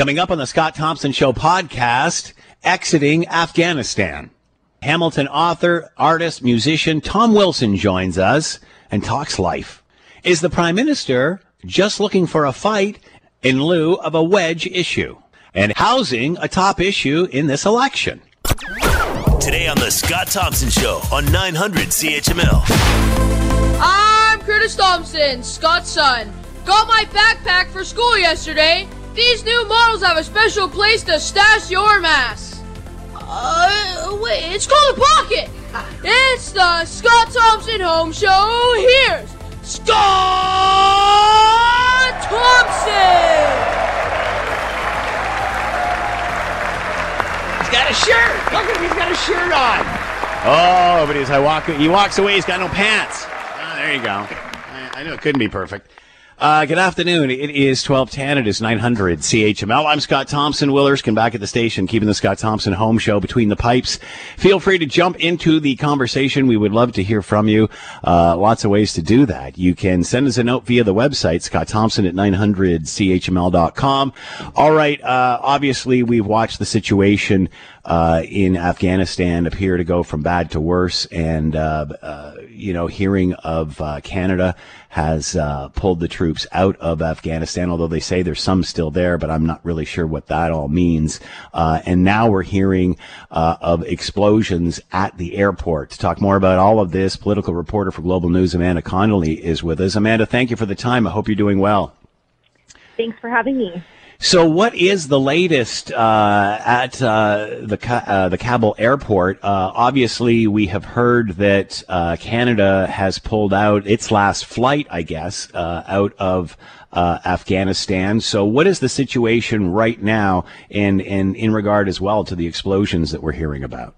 Coming up on the Scott Thompson Show podcast, exiting Afghanistan. Hamilton author, artist, musician Tom Wilson joins us and talks life. Is the Prime Minister just looking for a fight in lieu of a wedge issue? And housing a top issue in this election? Today on the Scott Thompson Show on 900 CHML. I'm Curtis Thompson, Scott's son. Got my backpack for school yesterday. These new models have a special place to stash your mass. Uh, wait, it's called a pocket. It's the Scott Thompson Home Show. Here's Scott Thompson. He's got a shirt. Look at him. He's got a shirt on. Oh, but he's I walk. He walks away. He's got no pants. Ah, there you go. I, I knew it couldn't be perfect. Uh, good afternoon. It is 1210. It is 900 CHML. I'm Scott Thompson. Will Erskine back at the station, keeping the Scott Thompson home show between the pipes. Feel free to jump into the conversation. We would love to hear from you. Uh, lots of ways to do that. You can send us a note via the website, Scott Thompson at 900CHML.com. All right. Uh, obviously, we've watched the situation uh, in Afghanistan appear to go from bad to worse. And, uh, uh, you know, hearing of uh, Canada has uh, pulled the troops out of Afghanistan, although they say there's some still there, but I'm not really sure what that all means. Uh, and now we're hearing of explosions at the airport. To talk more about all of this, political reporter for Global News, Amanda Connolly, is with us. Amanda, thank you for the time. I hope you're doing well. Thanks for having me. So, what is the latest uh, at uh, the uh, the Kabul airport? Uh, obviously, we have heard that uh, Canada has pulled out its last flight, I guess, uh, out of Afghanistan. So, what is the situation right now, and and in regard as well to the explosions that we're hearing about?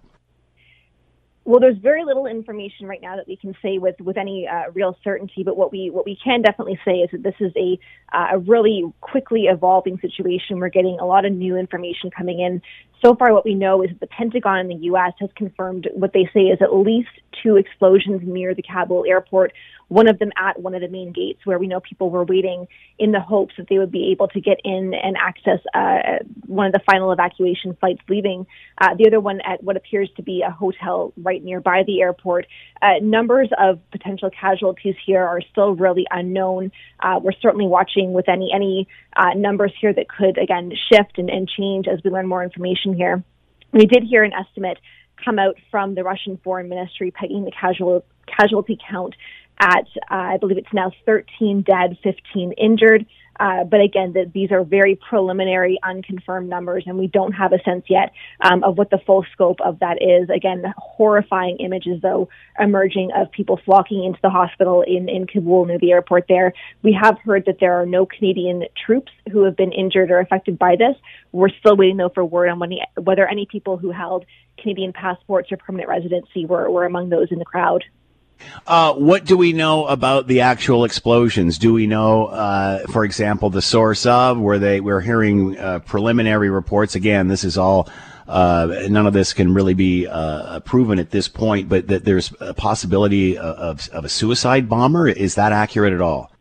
Well, there's very little information right now that we can say with with any uh, real certainty. But what we what we can definitely say is that this is a uh, a really quickly evolving situation. We're getting a lot of new information coming in. So far, what we know is that the Pentagon in the U.S. has confirmed what they say is at least two explosions near the Kabul airport one of them at one of the main gates where we know people were waiting in the hopes that they would be able to get in and access uh, one of the final evacuation flights leaving. Uh, the other one at what appears to be a hotel right nearby the airport. Uh, numbers of potential casualties here are still really unknown. Uh, we're certainly watching with any any uh, numbers here that could again shift and, and change as we learn more information here. We did hear an estimate come out from the Russian Foreign Ministry pegging the casual, casualty count at, uh, I believe it's now 13 dead, 15 injured. Uh, but again, the, these are very preliminary, unconfirmed numbers, and we don't have a sense yet um, of what the full scope of that is. Again, horrifying images, though, emerging of people flocking into the hospital in, in Kabul near the airport there. We have heard that there are no Canadian troops who have been injured or affected by this. We're still waiting, though, for word on when the, whether any people who held Canadian passports or permanent residency were, were among those in the crowd. Uh, what do we know about the actual explosions? Do we know, uh, for example, the source of? Where they we're hearing uh, preliminary reports. Again, this is all. Uh, none of this can really be uh, proven at this point, but that there's a possibility of, of a suicide bomber. Is that accurate at all?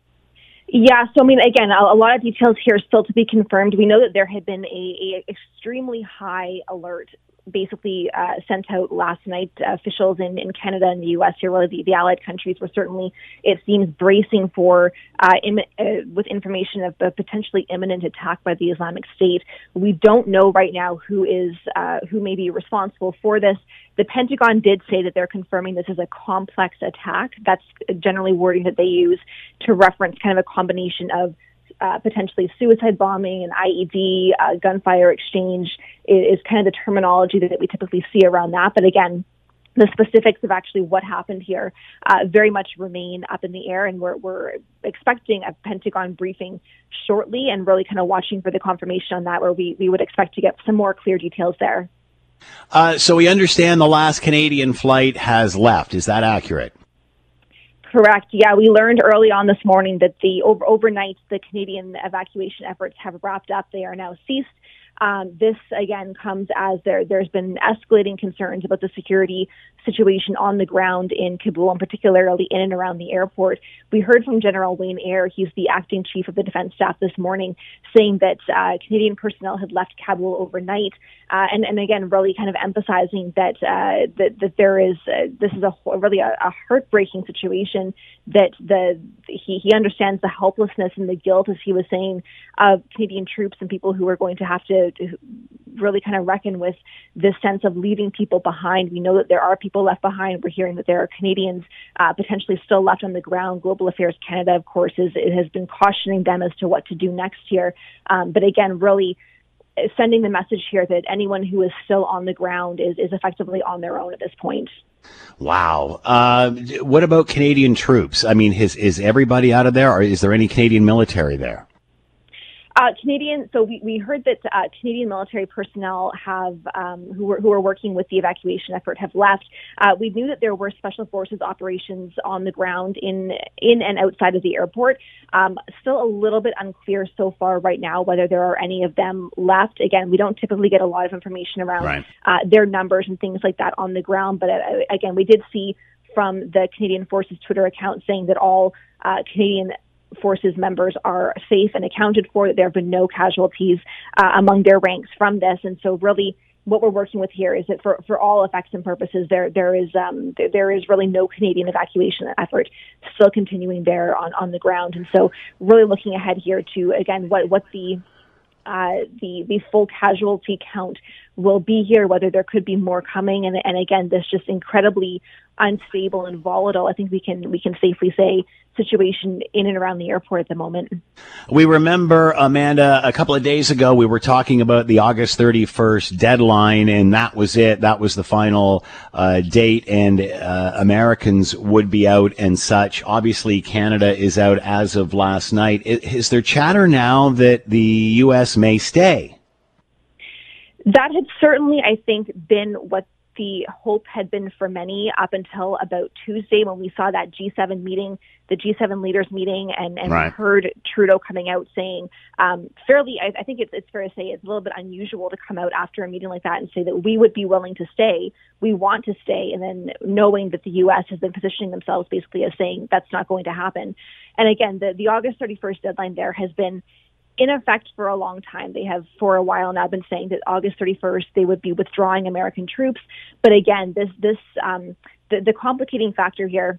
Yeah, so I mean, again, a, lot of details here still to be confirmed. We know that there had been a, a extremely high alert basically uh, sent out last night. Uh, officials in, in Canada and the U.S. here, well, the, the allied countries were certainly, it seems, bracing for uh, uh, with information of a potentially imminent attack by the Islamic State. We don't know right now who is uh, who may be responsible for this. The Pentagon did say that they're confirming this is a complex attack. That's generally wording that they use to reference kind of a combination of uh, potentially suicide bombing and IED, uh, gunfire exchange is, is, kind of the terminology that we typically see around that. But again, the specifics of actually what happened here uh, very much remain up in the air, and we're, we're expecting a Pentagon briefing shortly and really kind of watching for the confirmation on that, where we, we would expect to get some more clear details there. Uh, so we understand the last Canadian flight has left. Is that accurate? Correct. Yeah, we learned early on this morning that the over, overnight the Canadian evacuation efforts have wrapped up. They are now ceased. Um, this again comes as there there's been escalating concerns about the security situation on the ground in Kabul, and particularly in and around the airport. We heard from General Wayne Eyre, he's the acting chief of the defense staff this morning, saying that uh, Canadian personnel had left Kabul overnight, uh, and and again really kind of emphasizing that uh, that that there is uh, this is a really a, a heartbreaking situation that the he he understands the helplessness and the guilt, as he was saying, of Canadian troops and people who are going to have to, to really kind of reckon with this sense of leaving people behind. We know that there are people left behind. We're hearing that there are Canadians uh, potentially still left on the ground. Global Affairs Canada, of course, is it has been cautioning them as to what to do next year. Um, but again, really sending the message here that anyone who is still on the ground is is effectively on their own at this point. Wow. Uh, what about Canadian troops? I mean, is, is everybody out of there, or is there any Canadian military there? Uh, Canadian. So we, we heard that uh, Canadian military personnel have um, who were who are working with the evacuation effort have left. Uh, we knew that there were special forces operations on the ground in in and outside of the airport. Um, still a little bit unclear so far right now whether there are any of them left. Again, we don't typically get a lot of information around right. Uh, their numbers and things like that on the ground. But uh, again, we did see from the Canadian Forces Twitter account saying that all uh, Canadian Forces members are safe and accounted for, that there have been no casualties uh, among their ranks from this. And so, really, what we're working with here is that for, for all effects and purposes, there there is um, there, there is really no Canadian evacuation effort still continuing there on, on the ground. And so, really looking ahead here to again what what the uh, the the full casualty count will be here, whether there could be more coming, and and again, this just incredibly unstable and volatile. I think we can we can safely say situation in and around the airport at the moment. We remember, Amanda, a couple of days ago, we were talking about the August 31st deadline, and that was it. That was the final uh, date, and uh, Americans would be out and such. Obviously, Canada is out as of last night. Is, is there chatter now that the U.S. may stay? That had certainly, I think, been what the hope had been for many up until about Tuesday when we saw that G7 meeting, the G7 leaders meeting, and, and right. heard Trudeau coming out saying, um, fairly, I, I think it's, it's fair to say it's a little bit unusual to come out after a meeting like that and say that we would be willing to stay, we want to stay, and then knowing that the U.S. has been positioning themselves basically as saying that's not going to happen. And again, the, the August 31st deadline there has been in effect for a long time. They have for a while now been saying that August 31st they would be withdrawing American troops. But again, this this um, the, the complicating factor here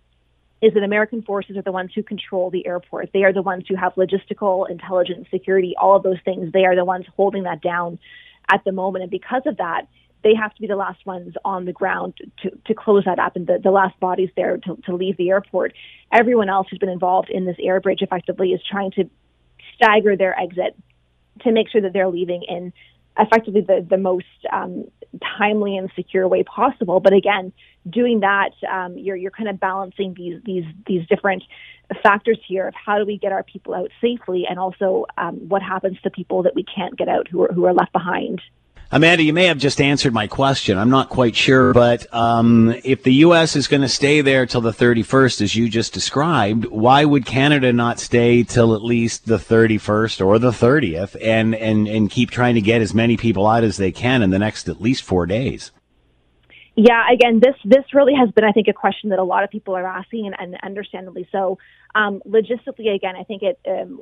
is that American forces are the ones who control the airport. They are the ones who have logistical, intelligence, security, all of those things. They are the ones holding that down at the moment, and because of that. They have to be the last ones on the ground to, to close that up and the, the last bodies there to, to leave the airport. Everyone else who's been involved in this air bridge effectively is trying to stagger their exit to make sure that they're leaving in effectively the, the most um, timely and secure way possible. But again, doing that, um, you're, you're kind of balancing these, these, these different factors here of how do we get our people out safely and also um, what happens to people that we can't get out who are, who are left behind. Amanda, you may have just answered my question. I'm not quite sure, but um, if the U.S. is going to stay there till the 31st, as you just described, why would Canada not stay till at least the 31st or the 30th and, and, and keep trying to get as many people out as they can in the next at least four days? Yeah, again, this this really has been, I think, a question that a lot of people are asking, and, and understandably so. Um, logistically, again, I think it um,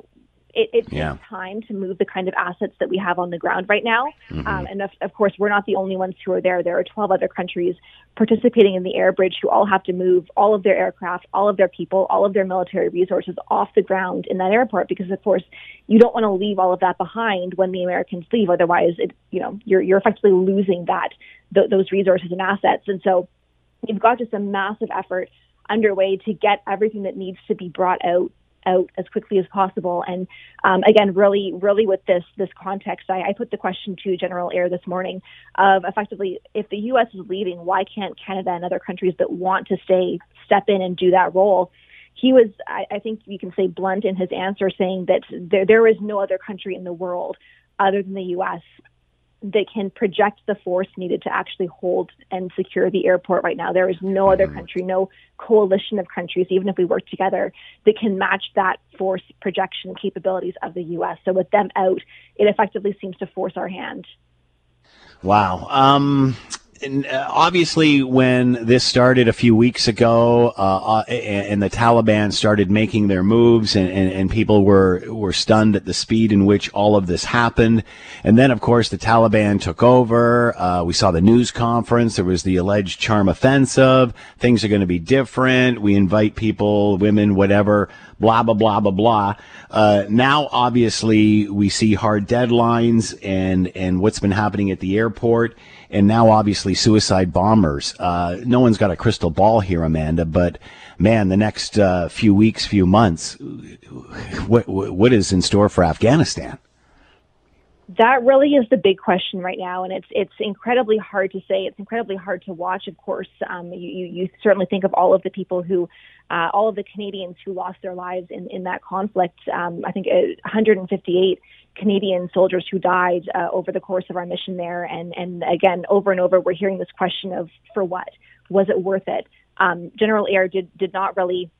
it, it takes yeah. time to move the kind of assets that we have on the ground right now. Mm-hmm. Um, and of, of, course, we're not the only ones who are there. There are 12 other countries participating in the air bridge who all have to move all of their aircraft, all of their people, all of their military resources off the ground in that airport because, of course, you don't want to leave all of that behind when the Americans leave. Otherwise, it, you know, you're, you're effectively losing that, th- those resources and assets. And so you've got just a massive effort underway to get everything that needs to be brought out out as quickly as possible. And um, again, really, really with this this context, I, I, put the question to General Eyre this morning of effectively, if the U.S. is leaving, why can't Canada and other countries that want to stay step in and do that role? He was, I, I think you can say, blunt in his answer, saying that there there is no other country in the world other than the U.S. that can project the force needed to actually hold and secure the airport right now. There is no other Mm-hmm. country, no coalition of countries, even if we work together, that can match that force projection capabilities of the U.S. So with them out, it effectively seems to force our hand. Wow. Um, and, uh, obviously, when this started a few weeks ago, uh, uh, and, the Taliban started making their moves, and, and, and people were were stunned at the speed in which all of this happened. And then, of course, the Taliban took over. Uh, we saw the news conference. There was the alleged charm offensive. Things are going to be different. We invite people, women, whatever. Blah blah blah blah blah. Uh, now, obviously, we see hard deadlines and and what's been happening at the airport and now obviously suicide bombers. Uh, no one's got a crystal ball here, Amanda, but man, the next uh, few weeks, few months, what what is in store for Afghanistan? That really is the big question right now, and it's it's incredibly hard to say. It's incredibly hard to watch. Of course, um, you, you you certainly think of all of the people who, uh, all of the Canadians who lost their lives in in that conflict. Um, I think uh, 158 Canadian soldiers who died uh, over the course of our mission there, and and again over and over we're hearing this question of for what? Was it worth it? Um, General Eyre did did not really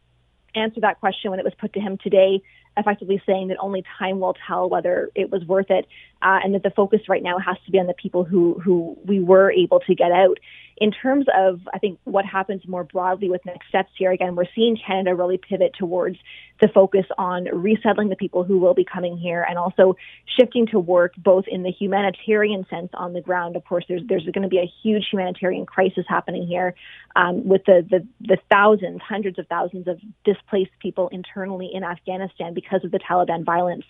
answer that question when it was put to him today, effectively saying that only time will tell whether it was worth it, uh, and that the focus right now has to be on the people who who we were able to get out. In terms of, I think what happens more broadly with next steps here, again, we're seeing Canada really pivot towards the focus on resettling the people who will be coming here, and also shifting to work both in the humanitarian sense on the ground. Of course, there's there's going to be a huge humanitarian crisis happening here um, with the, the the thousands, hundreds of thousands of displaced people internally in Afghanistan because of the Taliban violence,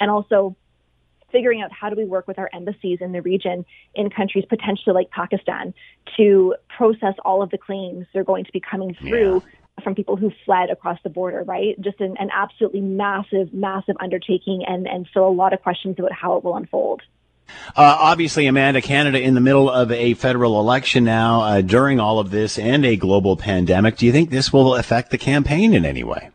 and also figuring out how do we work with our embassies in the region in countries potentially like Pakistan to process all of the claims they're going to be coming through from people who fled across the border, right? Just an, an absolutely massive, massive undertaking and, and still a lot of questions about how it will unfold. Uh, obviously, Amanda, Canada in the middle of a federal election now, uh, during all of this and a global pandemic. Do you think this will affect the campaign in any way?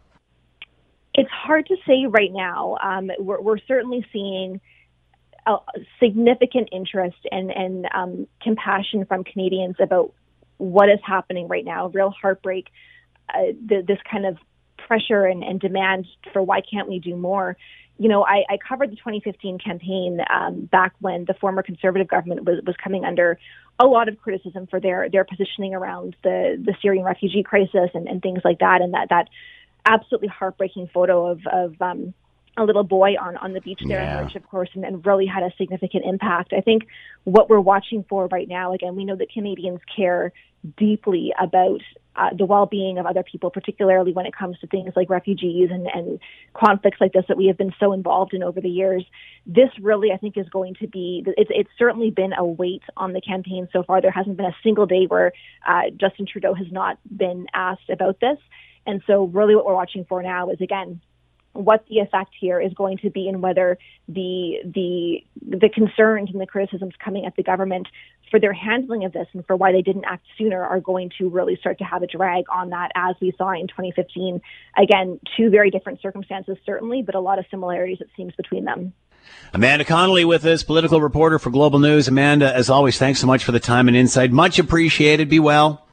It's hard to say right now. Um, we're, we're certainly seeing a significant interest and, and um, compassion from Canadians about what is happening right now. Real heartbreak, uh, the, this kind of pressure and, and demand for why can't we do more. You know, I, I covered the 2015 campaign um, back when the former Conservative government was, was coming under a lot of criticism for their their positioning around the the Syrian refugee crisis and, and things like that, and that that absolutely heartbreaking photo of of um, a little boy on, on the beach there Yeah. of course, and, and really had a significant impact. I think what we're watching for right now, again, we know that Canadians care deeply about uh, the well-being of other people, particularly when it comes to things like refugees and, and conflicts like this that we have been so involved in over the years. This really, I think, is going to be. It's, it's certainly been a weight on the campaign so far. There hasn't been a single day where uh, Justin Trudeau has not been asked about this. And so, really, what we're watching for now is again what the effect here is going to be and whether the the the concerns and the criticisms coming at the government for their handling of this and for why they didn't act sooner are going to really start to have a drag on that as we saw in 2015 again two very different circumstances certainly but a lot of similarities it seems between them Amanda Connolly with us, political reporter for Global News. Amanda, as always, thanks so much for the time and insight. Much appreciated. Be well.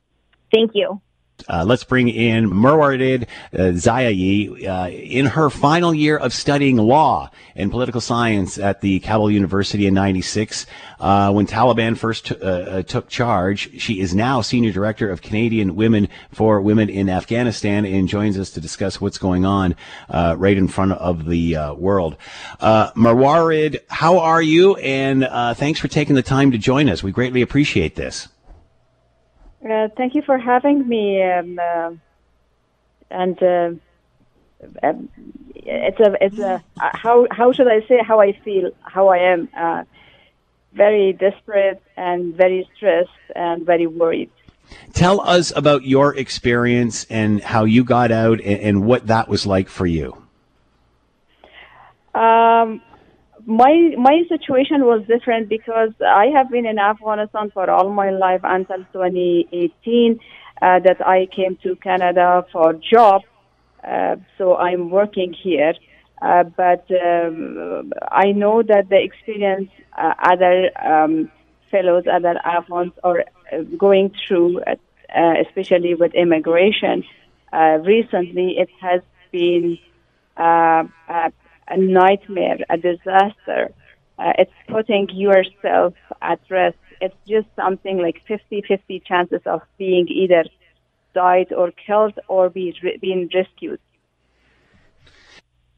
thank you Uh, let's bring in Merwardid uh, Zayayi uh, in her final year of studying law and political science at the Kabul University in 96. Uh, when Taliban first t- uh, uh, took charge, she is now senior director of Canadian Women for Women in Afghanistan and joins us to discuss what's going on uh, right in front of the world. Uh, how are you? And thanks for taking the time to join us. We greatly appreciate this. Uh, thank you for having me. Um, uh, and uh, um, it's a it's a uh, how how should I say how I feel how I am uh, very desperate and very stressed and very worried. Tell us about your experience and how you got out and, and what that was like for you. Um, my my situation was different because I have been in Afghanistan for all my life until 2018. Uh, that I came to Canada for job, uh, so I'm working here. Uh, but um, I know that the experience uh, other um, fellows, other Afghans are uh, going through, uh, especially with immigration. Uh, recently, it has been uh, a, a nightmare, a disaster. Uh, it's putting yourself at risk. It's just something like 50-50 chances of being either died or killed or be, being rescued.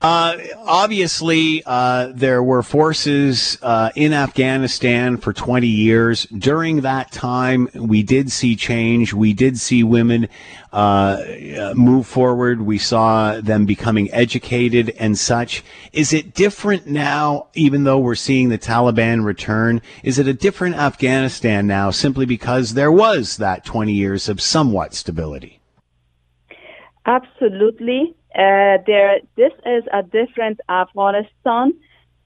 Uh, obviously, uh, there were forces uh, in Afghanistan for 20 years. During that time, we did see change. We did see women uh, move forward. We saw them becoming educated and such. Is it different now, even though we're seeing the Taliban return? Is it a different Afghanistan now simply because there was that 20 years of somewhat stability? Absolutely. Uh, there, this is a different Afghanistan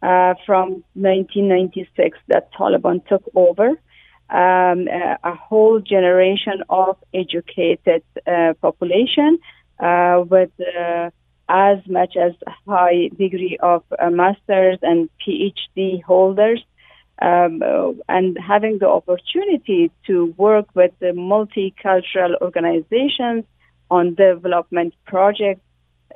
uh, from 1996 that Taliban took over. Um, uh, a whole generation of educated uh, population uh, with uh, as much as high degree of masters and PhD holders. Um, and having the opportunity to work with the multicultural organizations on development projects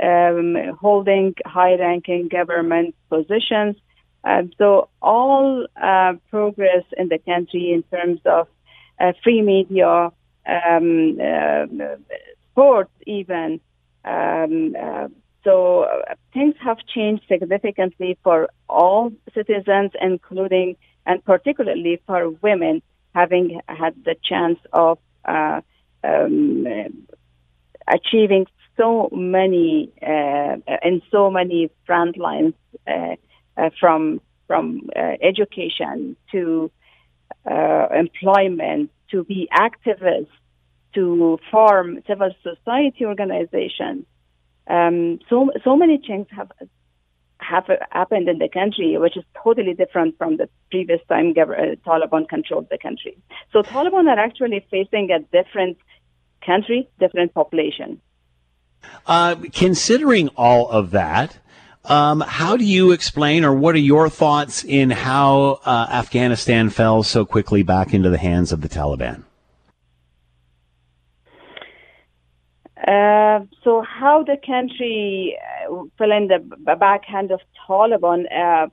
um, holding high ranking government positions. Um, so, all uh, progress in the country in terms of uh, free media, um, uh, sports, even. Um, uh, so, uh, things have changed significantly for all citizens, including and particularly for women, having had the chance of uh, um, achieving so many uh, in so many front lines uh, uh, from from uh, education to uh, employment to be activists to form civil society organizations. Um, so so many things have have happened in the country, which is totally different from the previous time Taliban controlled the country. So Taliban are actually facing a different country, different population. Uh, considering all of that, um, how do you explain, or what are your thoughts in how uh, Afghanistan fell so quickly back into the hands of the Taliban? Uh, so, how the country uh, fell in the backhand of Taliban? Uh,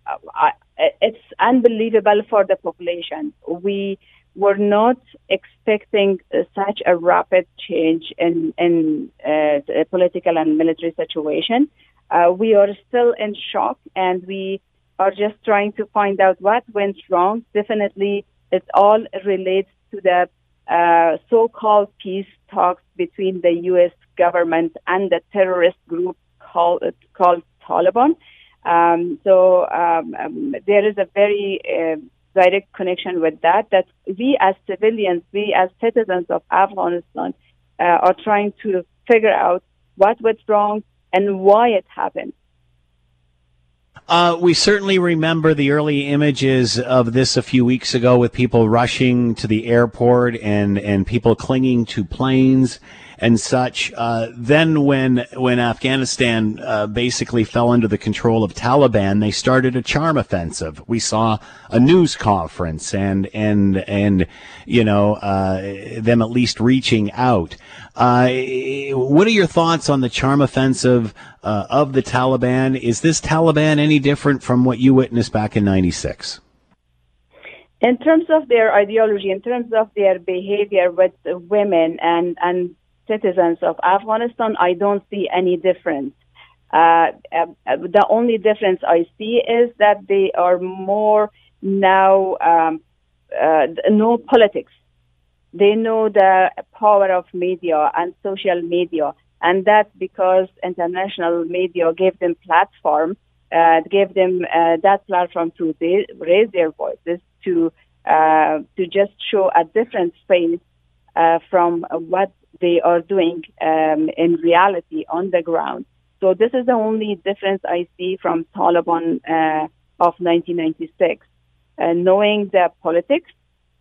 it's unbelievable for the population. We were not expecting uh, such a rapid change in, in uh, the political and military situation. Uh, we are still in shock and we are just trying to find out what went wrong. Definitely, it all relates to the uh, so-called peace talks between the U.S. government and the terrorist group called, called Taliban. Um, so um, um, there is a very uh, direct connection with that, that we as civilians, we as citizens of Afghanistan uh, are trying to figure out what went wrong and why it happened. Uh, we certainly remember the early images of this a few weeks ago with people rushing to the airport and, and people clinging to planes and such. Uh, then, when when Afghanistan uh, basically fell under the control of Taliban, they started a charm offensive. We saw a news conference and and and you know uh, them at least reaching out. Uh, what are your thoughts on the charm offensive uh, of the Taliban? Is this Taliban any different from what you witnessed back in '96? in terms of their ideology, in terms of their behavior with women and, and citizens of Afghanistan, I don't see any difference. Uh, uh, the only difference I see is that they are more now um, uh, no politics. They know the power of media and social media, and that's because international media gave them platform, uh, gave them uh, that platform to raise their voices to uh, to just show a different face from what they are doing um, in reality on the ground. So this is the only difference I see from Taliban uh, of 1996. Uh, knowing the politics,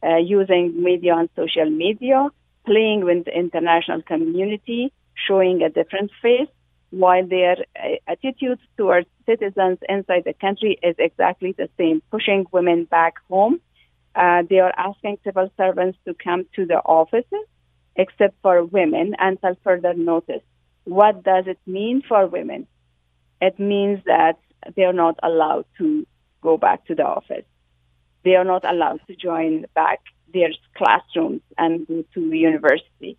uh, using media and social media, playing with the international community, showing a different face, while their uh, attitudes towards citizens inside the country is exactly the same, pushing women back home. Uh, they are asking civil servants to come to the offices, except for women, until further notice. What does it mean for women? It means that they are not allowed to go back to the office. They are not allowed to join back their classrooms and go to university.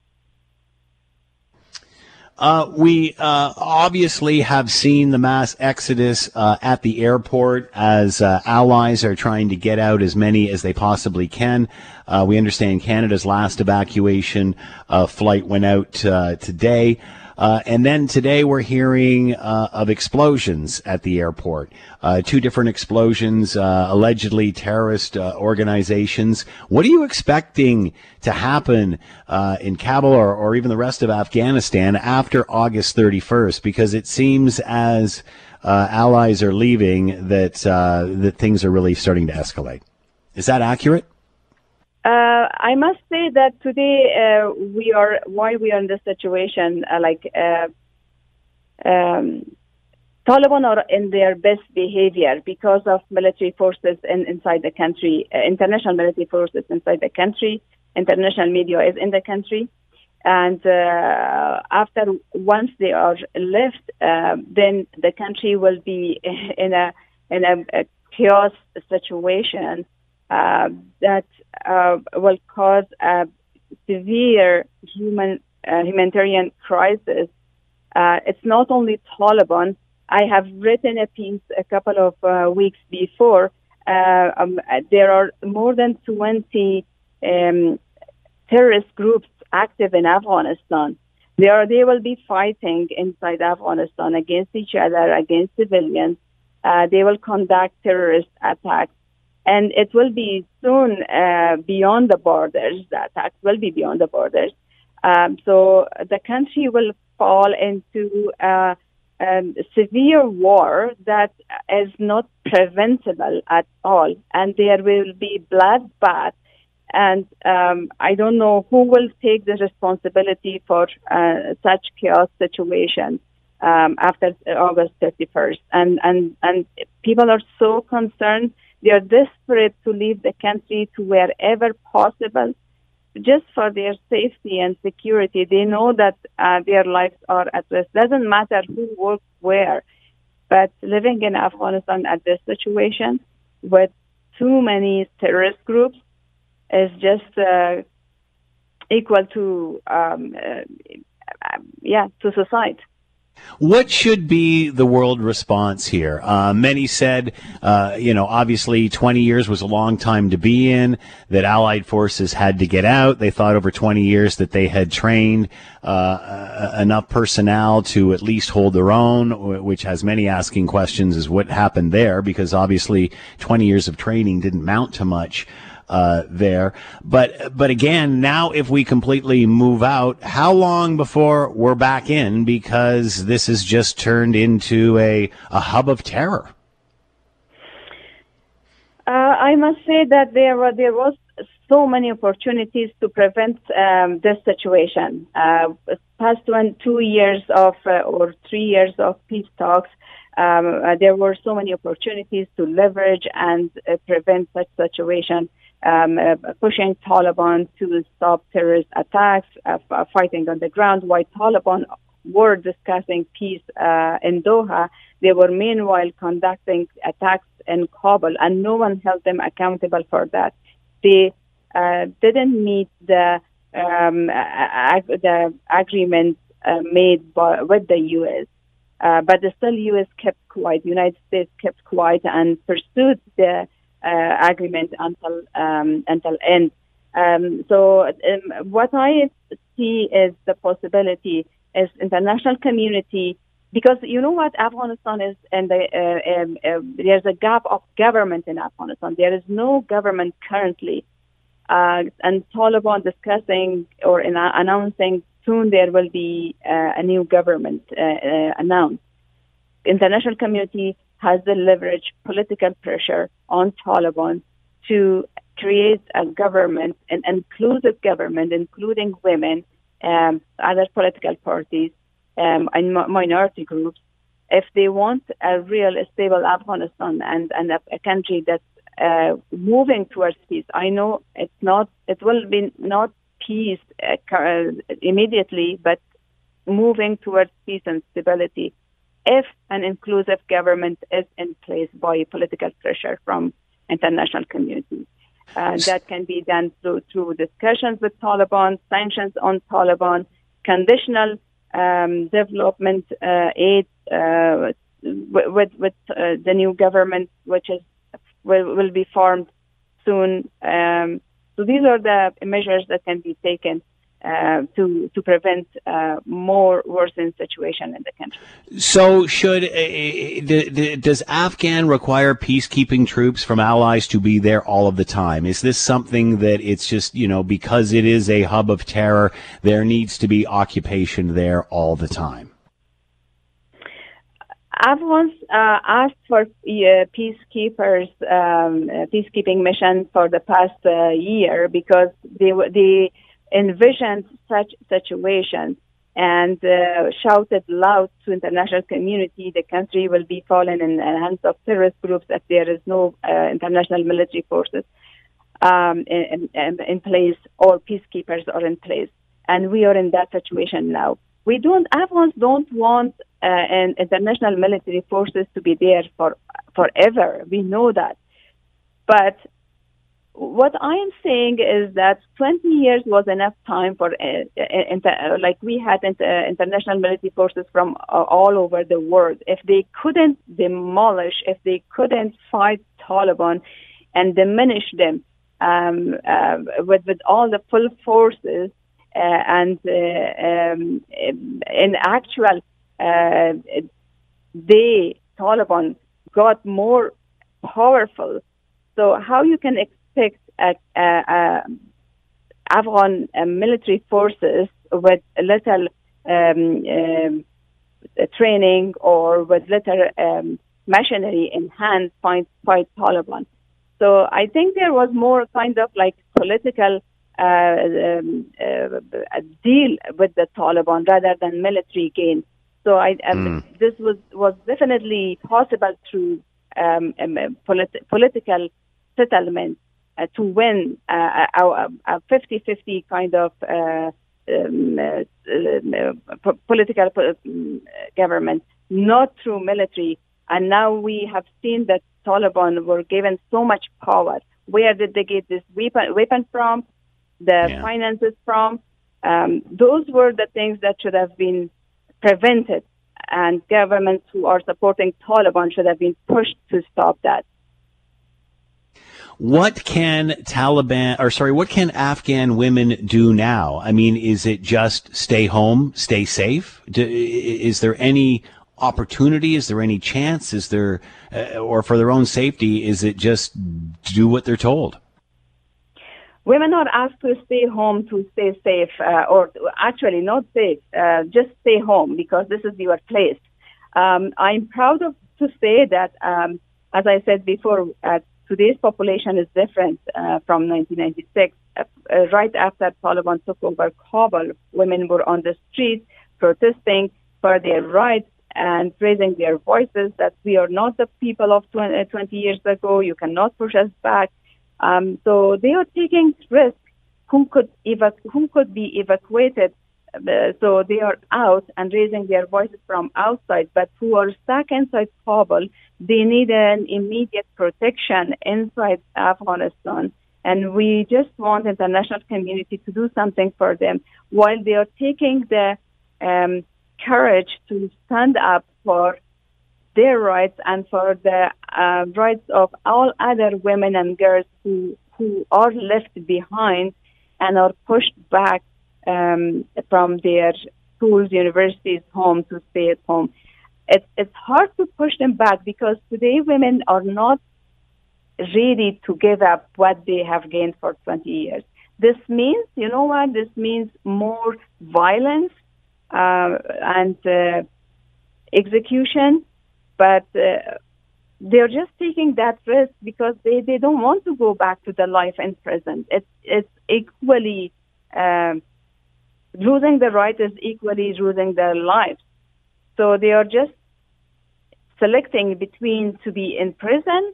Uh, we uh, obviously have seen the mass exodus uh, at the airport as uh, allies are trying to get out as many as they possibly can. Uh, we understand Canada's last evacuation uh, flight went out today. Uh, and then today we're hearing uh, of explosions at the airport. Uh, two different explosions, uh, allegedly terrorist uh, organizations. What are you expecting to happen uh, in Kabul or, or even the rest of Afghanistan after August 31st? Because it seems as allies are leaving that that things are really starting to escalate. Is that accurate? Uh, I must say that today uh, we are why we are in this situation. Uh, like uh, um, Taliban are in their best behavior because of military forces in, inside the country, uh, international military forces inside the country. International media is in the country, and uh, after once they are left, then the country will be in a in a, a chaos situation uh, that uh, will cause a severe human uh, humanitarian crisis. Uh, it's not only Taliban. I have written a piece a couple of uh, weeks before. Uh, um, there are more than 20 um, terrorist groups active in Afghanistan. They are they will be fighting inside Afghanistan against each other, against civilians. they will conduct terrorist attacks and it will be soon uh, beyond the borders. The attack will be beyond the borders. Um, so the country will fall into a, a severe war that is not preventable at all, and there will be bloodbath. And um, I don't know who will take the responsibility for uh, such chaos situations um, after August 31st. And and and people are so concerned they are desperate to leave the country to wherever possible just for their safety and security. They know that uh, their lives are at risk. Doesn't matter who works where, but living in Afghanistan at this situation with too many terrorist groups is just uh, equal to um, uh, yeah to suicide. What should be the world response here? Uh, many said, uh, you know, obviously 20 years was a long time to be in, that Allied forces had to get out. They thought over 20 years that they had trained uh, uh enough personnel to at least hold their own, which has many asking questions is what happened there, because obviously 20 years of training didn't mount to much uh, there. But but again, now if we completely move out, how long before we're back in? Because this has just turned into a a hub of terror. Uh, I must say that there were there was so many opportunities to prevent um, this situation. Uh, past one, two years of uh, or three years of peace talks, um, uh, there were so many opportunities to leverage and uh, prevent such situation um, uh, pushing Taliban to stop terrorist attacks, uh, fighting on the ground. While Taliban were discussing peace uh, in Doha, they were meanwhile conducting attacks in Kabul, and no one held them accountable for that. They uh, didn't meet the um, ag- the agreement uh, made by, with the U.S. Uh, but the still U.S. kept quiet. United States kept quiet and pursued the uh, agreement until um, until end. Um, so um, what I see is the possibility is international community because you know what Afghanistan is and the, uh, um, uh, there's a gap of government in Afghanistan. There is no government currently, uh, and Taliban discussing or in, uh, announcing soon there will be uh, a new government uh, announced. International community has the leverage political pressure on Taliban to create a government, an inclusive government, including women, um, other political parties, um, and minority groups, if they want a real stable Afghanistan and, and a, a country that's uh, moving towards peace, I know it's not, it will be not peace uh, immediately, but moving towards peace and stability if an inclusive government is in place by political pressure from international community. Uh, that can be done through, through discussions with Taliban, sanctions on Taliban, conditional um, development uh, aid uh, with, with uh, the new government, which is will, will be formed soon. Um, so these are the measures that can be taken uh, to to prevent uh, more worsened situation in the country. So, should uh, does Afghan require peacekeeping troops from allies to be there all of the time? Is this something that it's just you know because it is a hub of terror, there needs to be occupation there all the time? Afghans uh, asked for uh, peacekeepers, um, peacekeeping mission for the past uh, year because they they envisioned such situations and uh, shouted loud to international community the country will be fallen in the hands of terrorist groups if there is no uh, international military forces um, in, in, in, place or peacekeepers are in place. And we are in that situation now. We don't, Afghans don't want uh, an international military forces to be there for forever. We know that. But what I am saying is that 20 years was enough time for, uh, uh, like we had inter- international military forces from uh, all over the world. If they couldn't demolish, if they couldn't fight Taliban and diminish them um, uh, with, with all the full forces, uh, and uh, um, in actual, they, Taliban, got more powerful. So how you can expect a, a, a Afghan uh, military forces with little um, um, training or with little um, machinery in hand fight, fight Taliban. So I think there was more kind of like political uh, um, uh, deal with the Taliban rather than military gain. So I, um, mm. this was was definitely possible through um, um polit- political settlement uh, to win uh, a, a 50-50 kind of uh, um, political government, not through military. And now we have seen that Taliban were given so much power. Where did they get this weapon, weapon from? The yeah. finances from? Um, those were the things that should have been prevented, and governments who are supporting Taliban should have been pushed to stop that. What can Taliban, or sorry, what can Afghan women do now? I mean, is it just stay home, stay safe? Do, is there any opportunity? Is there any chance? Is there, uh, or for their own safety, is it just do what they're told? Women are asked to stay home to stay safe, uh, or actually not safe, uh, just stay home because this is your place. Um, I'm proud of to say that, um, as I said before, at today's population is different uh, from 1996. Uh, uh, right after Taliban took over Kabul, women were on the streets protesting for their rights and raising their voices that we are not the people of 20, uh, 20 years ago. You cannot push us back. Um, so they are taking risks. Who could evac- who could be evacuated so they are out and raising their voices from outside, but who are stuck inside Kabul, they need an immediate protection inside Afghanistan. And we just want international community to do something for them while they are taking the um, courage to stand up for their rights and for the uh, rights of all other women and girls who, who are left behind and are pushed back um, from their schools, universities, home to stay at home. It's, it's hard to push them back because today women are not ready to give up what they have gained for 20 years. This means, you know what, this means more violence uh, and uh, execution, but uh, they're just taking that risk because they, they don't want to go back to the life in prison. It's, it's equally um, losing the right is equally losing their lives. So they are just selecting between to be in prison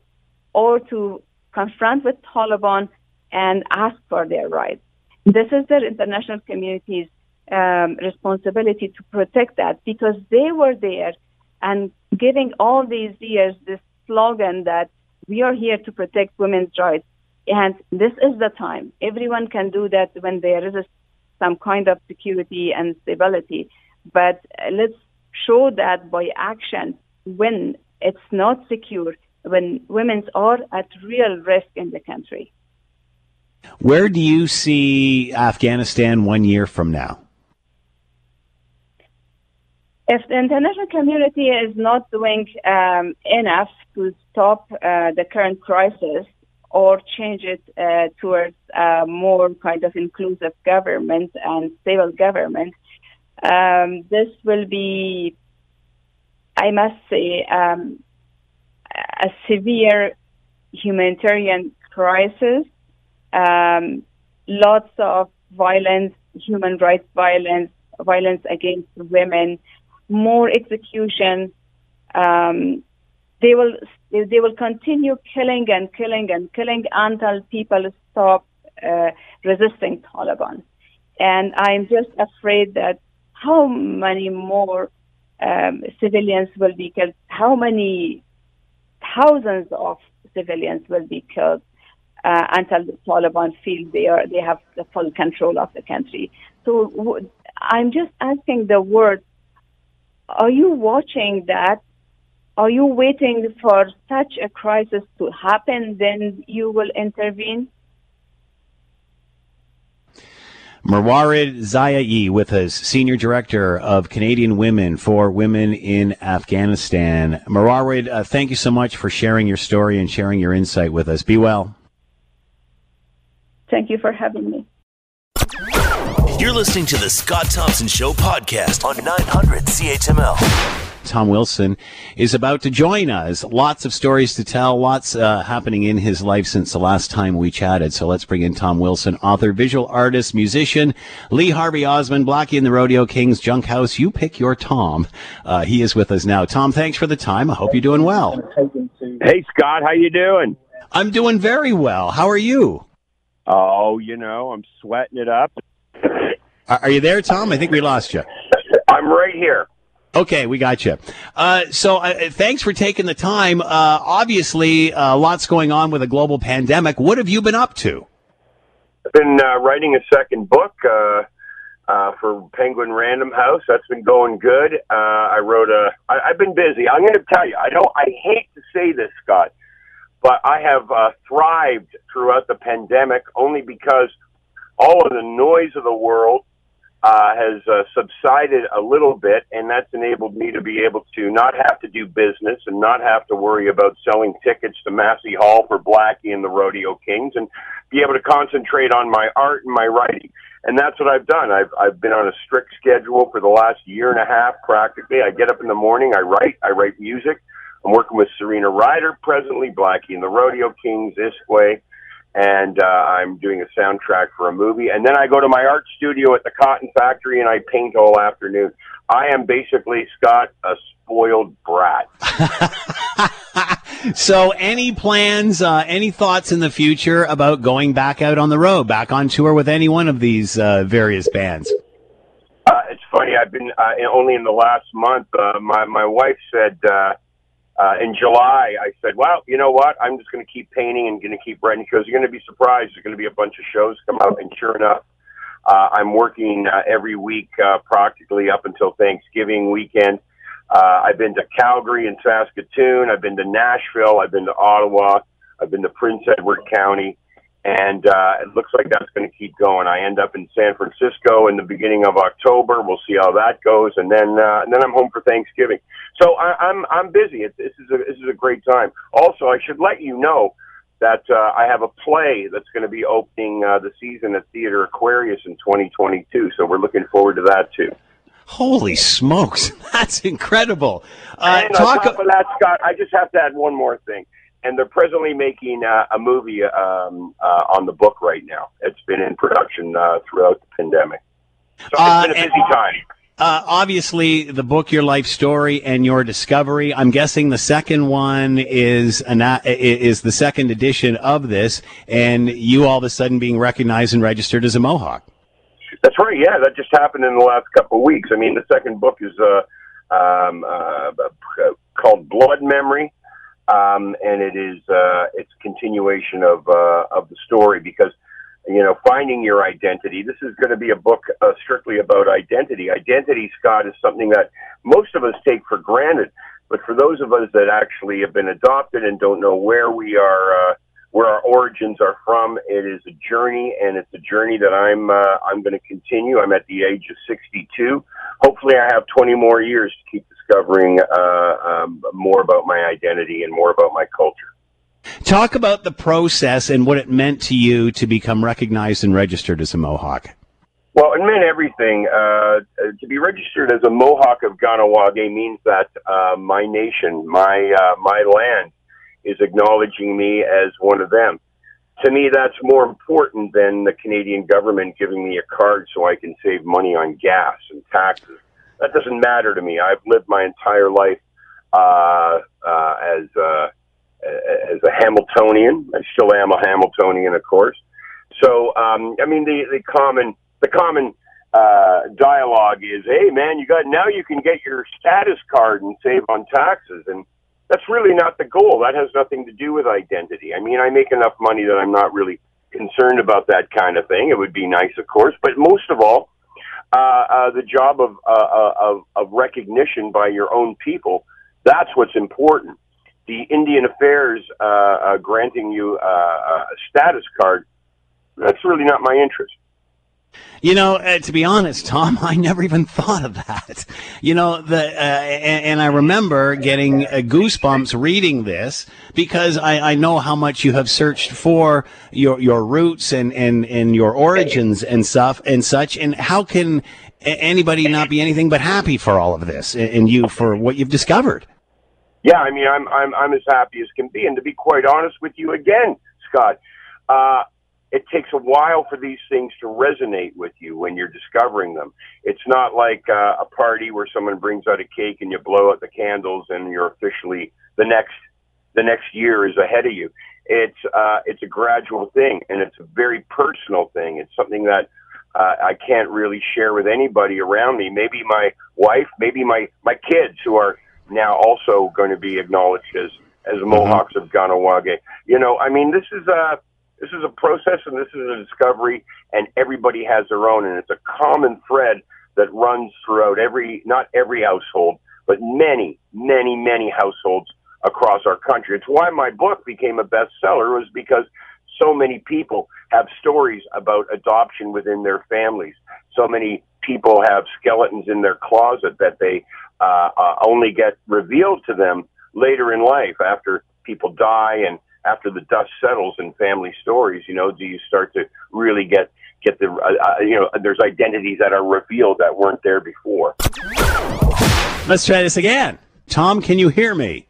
or to confront with Taliban and ask for their rights. This is the international community's um, responsibility to protect that because they were there and giving all these years this slogan that we are here to protect women's rights. And this is the time. Everyone can do that when there is a, some kind of security and stability. But uh, let's show that by action when it's not secure, when women are at real risk in the country. Where do you see Afghanistan one year from now? If the international community is not doing um, enough to stop uh, the current crisis or change it uh, towards a more kind of inclusive government and stable government, um, this will be, I must say, um, a severe humanitarian crisis. Um, lots of violence, human rights violence, violence against women, more execution. Um, they will they will continue killing and killing and killing until people stop uh, resisting Taliban. And I'm just afraid that how many more um, civilians will be killed, how many thousands of civilians will be killed uh, until the Taliban feel they are they have the full control of the country. So w- I'm just asking the world: Are you watching that? Are you waiting for such a crisis to happen? Then you will intervene. Marwarid Zayaei with us, Senior Director of Canadian Women for Women in Afghanistan. Marwarid, uh, thank you so much for sharing your story and sharing your insight with us. Be well. Thank you for having me. You're listening to the Scott Thompson Show podcast on 900 CHML. Tom Wilson is about to join us. Lots of stories to tell, lots uh, happening in his life since the last time we chatted. So let's bring in Tom Wilson, author, visual artist, musician, Lee Harvey Osmond, Blackie and the Rodeo Kings, Junk House. You pick your Tom. Uh, he is with us now. Tom, thanks for the time. I hope you're doing well. Hey Scott, how you doing? I'm doing very well. How are you? Oh, you know, I'm sweating it up. Are are you there, Tom? I think we lost you. I'm right here. Okay, we got you. Uh, so, uh, thanks for taking the time. Uh, obviously, uh, lots going on with a global pandemic. What have you been up to? I've been uh, writing a second book uh, for Penguin Random House. That's been going good. I wrote a. I, I've been busy. I'm going to tell you. I don't. I hate to say this, Scott, but I have thrived throughout the pandemic only because all of the noise of the world uh, has uh, subsided a little bit, and that's enabled me to be able to not have to do business and not have to worry about selling tickets to Massey Hall for Blackie and the Rodeo Kings, and be able to concentrate on my art and my writing. And that's what I've done. I've I've been on a strict schedule for the last year and a half, practically. I get up in the morning, I write, I write music. I'm working with Serena Ryder presently, Blackie and the Rodeo Kings, Iskway and uh, I'm doing a soundtrack for a movie. And then I go to my art studio at the Cotton Factory and I paint all afternoon. I am basically Scott, a spoiled brat. so, any plans, uh, any thoughts in the future about going back out on the road, back on tour with any one of these uh, various bands? Uh, it's funny. I've been uh, only in the last month. Uh, my my wife said uh, in July, I said, "Well, you know what? I'm just going to keep painting and going to keep writing because you're going to be surprised. There's going to be a bunch of shows come out." And sure enough, uh, I'm working uh, every week, uh, practically up until Thanksgiving weekend. Uh, I've been to Calgary and Saskatoon. I've been to Nashville. I've been to Ottawa. I've been to Prince Edward County and uh, it looks like that's going to keep going. I end up in San Francisco in the beginning of October. We'll see how that goes, and then uh, and then I'm home for Thanksgiving. So I, I'm I'm busy. It, this is a this is a great time. Also, I should let you know that uh, I have a play that's going to be opening uh, the season at Theatre Aquarius in 2022. So we're looking forward to that too. Holy smokes, that's incredible! Uh, and on top of that, Scott, I just have to add one more thing and they're presently making uh, a movie um, uh, on the book right now. It's been in production uh, throughout the pandemic, so it's Uh, been a busy time. Uh, obviously the book, your life story, and your discovery. I'm guessing the second one is an, is the second edition of this, and you all of a sudden being recognized and registered as a Mohawk. That's right. Yeah, that just happened in the last couple of weeks. I mean, the second book is uh, um, uh, called Blood Memory, um, and it is uh, it's a continuation of uh, of the story because you know, finding your identity. This is going to be a book uh, strictly about identity. Identity, Scott, is something that most of us take for granted. But for those of us that actually have been adopted and don't know where we are, uh, where our origins are from, it is a journey, and it's a journey that I'm uh, I'm going to continue. I'm at the age of 62. Hopefully, I have 20 more years to keep discovering uh, um, more about my identity and more about my culture. Talk about the process and what it meant to you to become recognized and registered as a Mohawk. Well, it meant everything. Uh, to be registered as a Mohawk of Kahnawake means that uh, my nation, my uh, my land, is acknowledging me as one of them. To me, that's more important than the Canadian government giving me a card so I can save money on gas and taxes. That doesn't matter to me. I've lived my entire life uh, uh, as uh, as a Hamiltonian. I still am a Hamiltonian, of course. So, um, I mean, the, the common, the common, uh, dialogue is, Hey man, you got, now you can get your status card and save on taxes. And that's really not the goal. That has nothing to do with identity. I mean, I make enough money that I'm not really concerned about that kind of thing. It would be nice, of course, but most of all, uh, uh, the job of, uh, uh of, of recognition by your own people, that's what's important the Indian Affairs uh, uh, granting you uh, a status card, that's really not my interest. You know, uh, to be honest, Tom, I never even thought of that. You know, the uh, and, and, I remember getting uh, goosebumps reading this because I, I, know how much you have searched for your your roots and and and your origins and stuff and such. And how can anybody not be anything but happy for all of this and you for what you've discovered? Yeah, I mean, I'm I'm I'm as happy as can be. And to be quite honest with you, again, Scott, uh, it takes a while for these things to resonate with you when you're discovering them. It's not like uh, a party where someone brings out a cake and you blow out the candles and you're officially the next the next year is ahead of you. It's uh, it's a gradual thing and it's a very personal thing. It's something that uh, I can't really share with anybody around me. Maybe my wife, maybe my my kids who are now also going to be acknowledged as as mm-hmm. Mohawks mm-hmm. of Kahnawake. You know, I mean, this is a this is a process and this is a discovery, and everybody has their own, and it's a common thread that runs throughout every not every household, but many, many, many households across our country. It's why my book became a bestseller was because so many people have stories about adoption within their families. So many people have skeletons in their closet that they uh, uh, only get revealed to them later in life after people die and after the dust settles in family stories. You know, do you start to really get get the uh, uh, you know there's identities that are revealed that weren't there before. Let's try this again. Tom, can you hear me?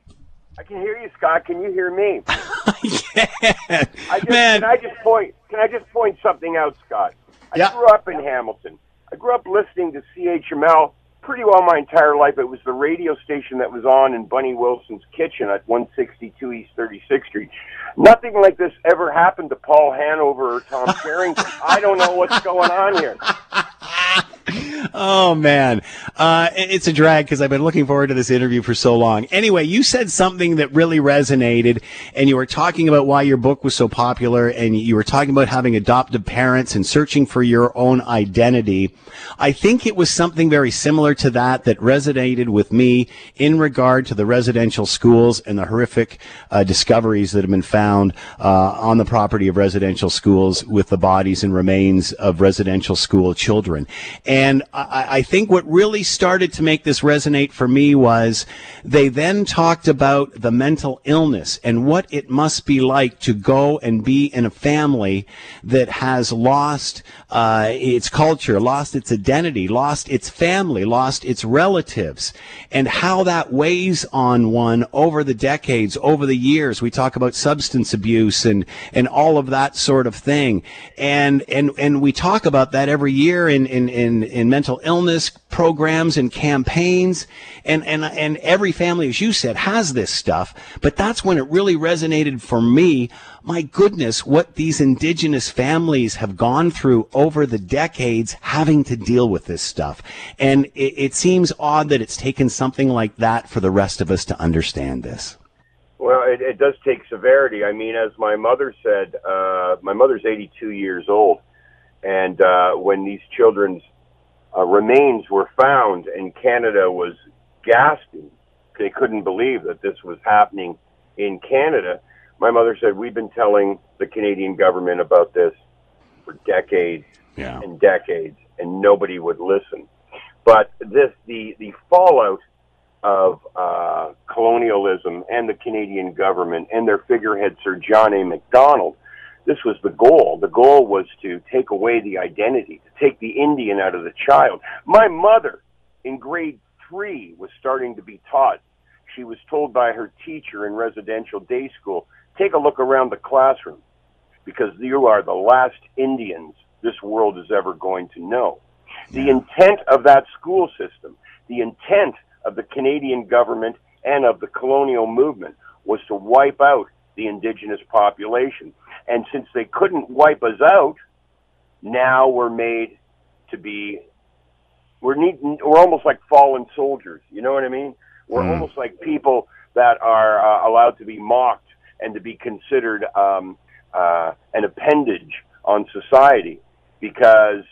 I can hear you, Scott. Can you hear me? I I just, Man. Can I just point? Can I just point something out, Scott? I yeah. grew up in Hamilton. I grew up listening to CHML pretty well my entire life. It was the radio station that was on in Bunny Wilson's kitchen at 162 East 36th Street. Nothing like this ever happened to Paul Hanover or Tom Carrington. I don't know what's going on here. oh man, uh, it's a drag because I've been looking forward to this interview for so long. Anyway, you said something that really resonated, and you were talking about why your book was so popular, and you were talking about having adoptive parents and searching for your own identity. I think it was something very similar to that that resonated with me in regard to the residential schools and the horrific uh, discoveries that have been found uh, on the property of residential schools with the bodies and remains of residential school children. And I, I think what really started to make this resonate for me was they then talked about the mental illness and what it must be like to go and be in a family that has lost uh, its culture, lost its identity, lost its family, lost its relatives, and how that weighs on one over the decades, over the years. We talk about substance abuse and and all of that sort of thing, and and and we talk about that every year in in in, in mental illness programs and campaigns. And, and, and every family, as you said, has this stuff. But that's when it really resonated for me. My goodness, what these indigenous families have gone through over the decades having to deal with this stuff. And it, it seems odd that it's taken something like that for the rest of us to understand this. Well, it, it does take severity. I mean, as my mother said, uh, my mother's 82 years old, and uh, when these children's uh, remains were found, and Canada was gasping, they couldn't believe that this was happening in Canada. My mother said, "We've been telling the Canadian government about this for decades Yeah. and decades, and nobody would listen." But this, the the fallout of uh, colonialism and the Canadian government and their figurehead, Sir John A. Macdonald, this was the goal. The goal was to take away the identity, to take the Indian out of the child. My mother, in grade three, was starting to be taught. She was told by her teacher in residential day school, take a look around the classroom because you are the last Indians this world is ever going to know. The intent of that school system, the intent of the Canadian government and of the colonial movement was to wipe out the indigenous population. And since they couldn't wipe us out, now we're made to be we're need, we're almost like fallen soldiers. You know what I mean? We're almost like people that are uh, allowed to be mocked and to be considered um, uh, an appendage on society because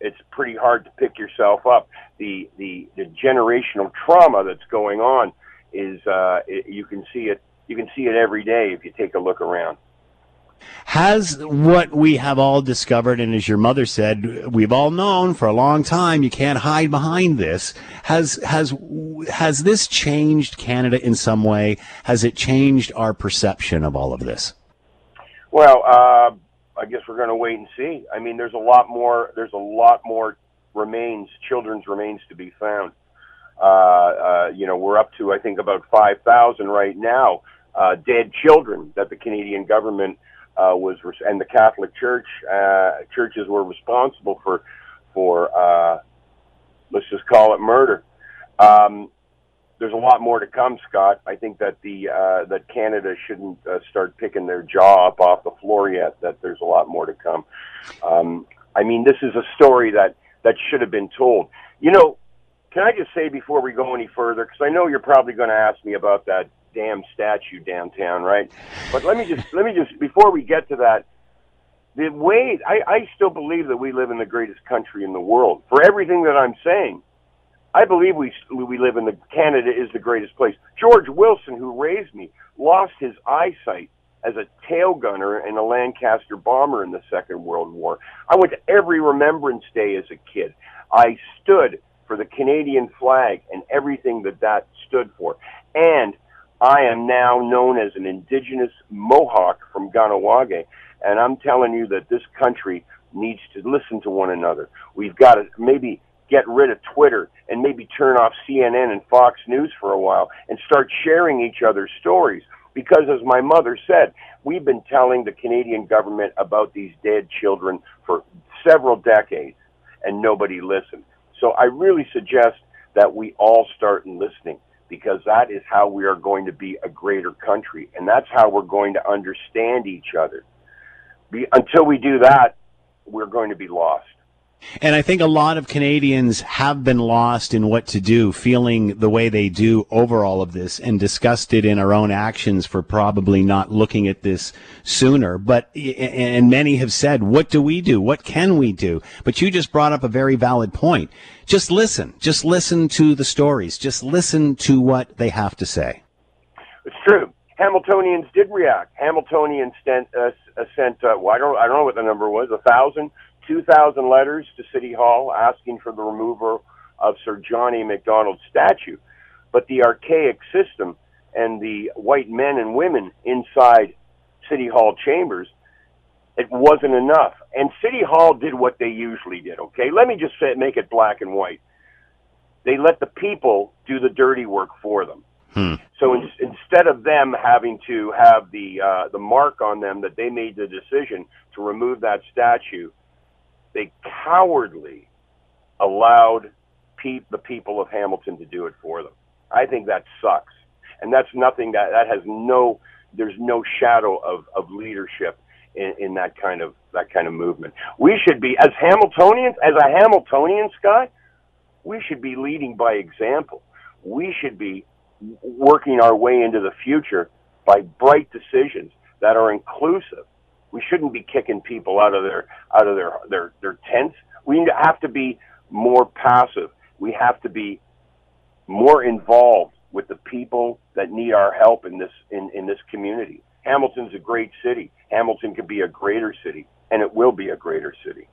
it's pretty hard to pick yourself up. The the, the generational trauma that's going on is uh, it, you can see it you can see it every day if you take a look around. Has what we have all discovered, and as your mother said, we've all known for a long time, you can't hide behind this. Has has has this changed Canada in some way? Has it changed our perception of all of this? Well, uh, I guess we're going to wait and see. I mean, there's a lot more. There's a lot more remains, children's remains to be found. Uh, uh, you know, we're up to I think about five thousand right now. Uh, dead children that the Canadian government uh, was and the Catholic Church uh, churches were responsible for for uh, let's just call it murder. Um, there's a lot more to come, Scott. I think that the uh, that Canada shouldn't uh, start picking their jaw up off the floor yet. That there's a lot more to come. Um, I mean, this is a story that that should have been told. You know, can I just say before we go any further, because I know you're probably going to ask me about that damn statue downtown, right? But let me just let me just before we get to that, the way I, I still believe that we live in the greatest country in the world. For everything that I'm saying, I believe we we live in the Canada is the greatest place. George Wilson, who raised me, lost his eyesight as a tail gunner in a Lancaster bomber in the Second World War. I went to every Remembrance Day as a kid. I stood for the Canadian flag and everything that that stood for. And I am now known as an indigenous Mohawk from Kahnawake. And I'm telling you that this country needs to listen to one another. We've got to maybe get rid of Twitter and maybe turn off CNN and Fox News for a while and start sharing each other's stories. Because as my mother said, we've been telling the Canadian government about these dead children for several decades and nobody listened. So I really suggest that we all start listening because that is how we are going to be a greater country and that's how we're going to understand each other. Be, until we do that, we're going to be lost. And I think a lot of Canadians have been lost in what to do, feeling the way they do over all of this and disgusted in our own actions for probably not looking at this sooner. But, and many have said, what do we do? What can we do? But you just brought up a very valid point. Just listen. Just listen to the stories. Just listen to what they have to say. It's true. Hamiltonians did react. Hamiltonians sent, uh, sent uh, well, I don't, I don't know what the number was, a thousand, two thousand letters to City Hall asking for the removal of Sir John A. Macdonald's statue. But the archaic system and the white men and women inside City Hall chambers, it wasn't enough. And City Hall did what they usually did, okay? Let me just say, make it black and white. They let the people do the dirty work for them. Hmm. So in, instead of them having to have the uh, the mark on them that they made the decision to remove that statue, they cowardly allowed pe- the people of Hamilton to do it for them. I think that sucks, and that's nothing that that has no. There's no shadow of, of leadership in, in that kind of that kind of movement. We should be as Hamiltonians, as a Hamiltonian, Scott. We should be leading by example. We should be working our way into the future by bright decisions that are inclusive. We shouldn't be kicking people out of their out of their their, their tents. We have to be more passive. We have to be more involved with the people that need our help in this in, in this community. Hamilton's a great city. Hamilton could be a greater city, and it will be a greater city.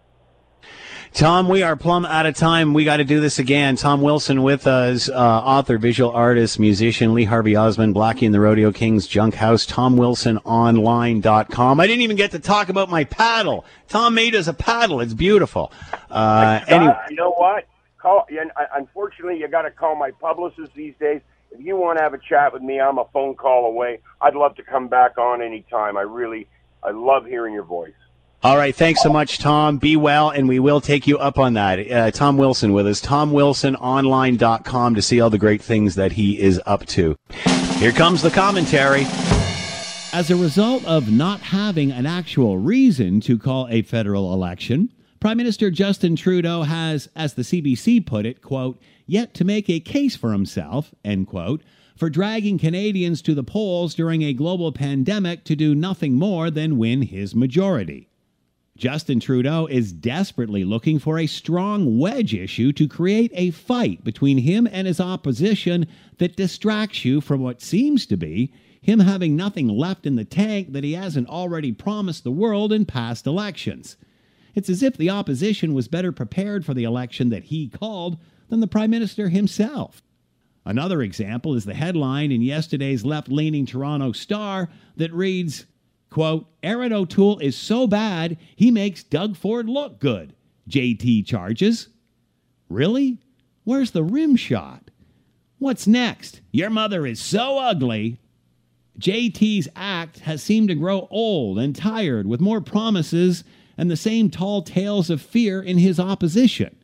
Tom, we are plumb out of time. We got to do this again. Tom Wilson with us, uh, author, visual artist, musician, Lee Harvey Osmond, Blackie and the Rodeo Kings, Junk House, TomWilsonOnline.com. I didn't even get to talk about my paddle. Tom made us a paddle. It's beautiful. Uh, anyway. You know what? Call, unfortunately, you got to call my publicist these days. If you want to have a chat with me, I'm a phone call away. I'd love to come back on anytime. I really, I love hearing your voice. All right. Thanks so much, Tom. Be well, and we will take you up on that. Uh, Tom Wilson with us, TomWilsonOnline.com to see all the great things that he is up to. Here comes the commentary. As a result of not having an actual reason to call a federal election, Prime Minister Justin Trudeau has, as the CBC put it, quote, yet to make a case for himself, end quote, for dragging Canadians to the polls during a global pandemic to do nothing more than win his majority. Justin Trudeau is desperately looking for a strong wedge issue to create a fight between him and his opposition that distracts you from what seems to be him having nothing left in the tank that he hasn't already promised the world in past elections. It's as if the opposition was better prepared for the election that he called than the Prime Minister himself. Another example is the headline in yesterday's left leaning Toronto Star that reads, Quote, Erin O'Toole is so bad, he makes Doug Ford look good. JT charges. Really? Where's the rim shot? What's next? Your mother is so ugly. JT's act has seemed to grow old and tired with more promises and the same tall tales of fear in his opposition.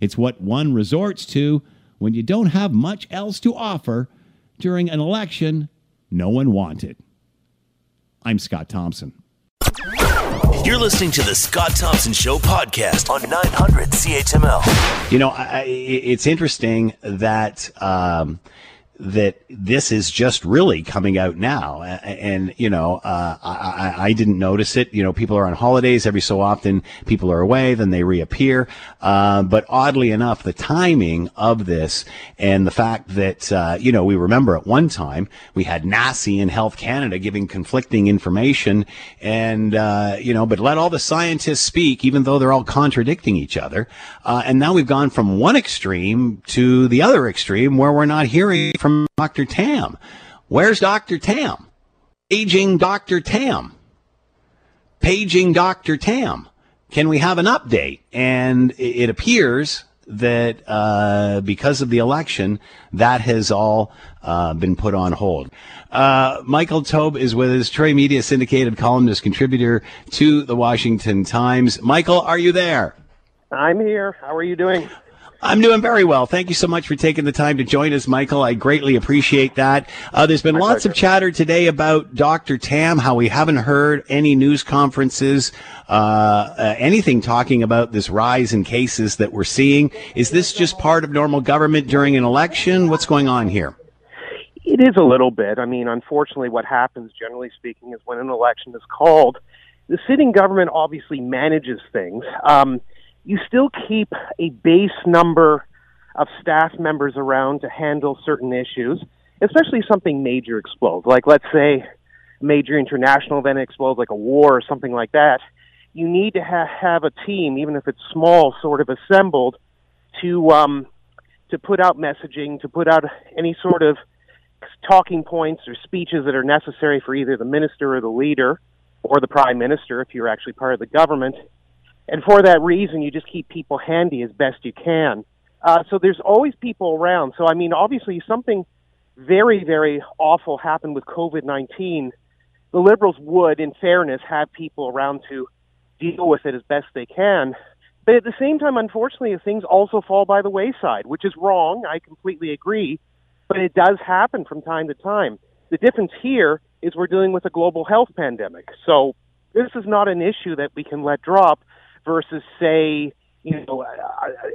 It's what one resorts to when you don't have much else to offer during an election no one wanted. I'm Scott Thompson. You're listening to the Scott Thompson Show podcast on 900 CHML. You know, I, it's interesting that um, that this is just really coming out now. And, you know, uh, I, I, didn't notice it. You know, people are on holidays every so often. People are away, then they reappear. Uh, but oddly enough, the timing of this and the fact that, uh, you know, we remember at one time we had NACI and Health Canada giving conflicting information and, uh, you know, but let all the scientists speak, even though they're all contradicting each other. Uh, and now we've gone from one extreme to the other extreme where we're not hearing from Dr. Tam. Where's Dr. Tam? Paging Dr. Tam. Paging Dr. Tam. Can we have an update? And it appears that uh, because of the election, that has all uh, been put on hold. Uh, Michael Taube is with us, Troy Media syndicated columnist, contributor to the Washington Times. Michael, are you there? I'm here. How are you doing? I'm doing very well. Thank you so much for taking the time to join us, Michael. I greatly appreciate that. Uh, there's been My lots pleasure. of chatter today about Dr. Tam, how we haven't heard any news conferences, uh, uh, anything talking about this rise in cases that we're seeing. Is this just part of normal government during an election? What's going on here? It is a little bit. I mean, unfortunately, what happens, generally speaking, is when an election is called, the sitting government obviously manages things. Um, you still keep a base number of staff members around to handle certain issues, especially something major explodes. Like, let's say, major international event explodes, like a war or something like that. You need to ha- have a team, even if it's small, sort of assembled to um, to put out messaging, to put out any sort of talking points or speeches that are necessary for either the minister or the leader or the prime minister, if you're actually part of the government and for that reason, you just keep people handy as best you can. Uh, so there's always people around. So I mean, obviously, something very, very awful happened with COVID nineteen. The liberals would, in fairness, have people around to deal with it as best they can. But at the same time, unfortunately, things also fall by the wayside, which is wrong. I completely agree. But it does happen from time to time. The difference here is we're dealing with a global health pandemic. So this is not an issue that we can let drop versus, say, you know,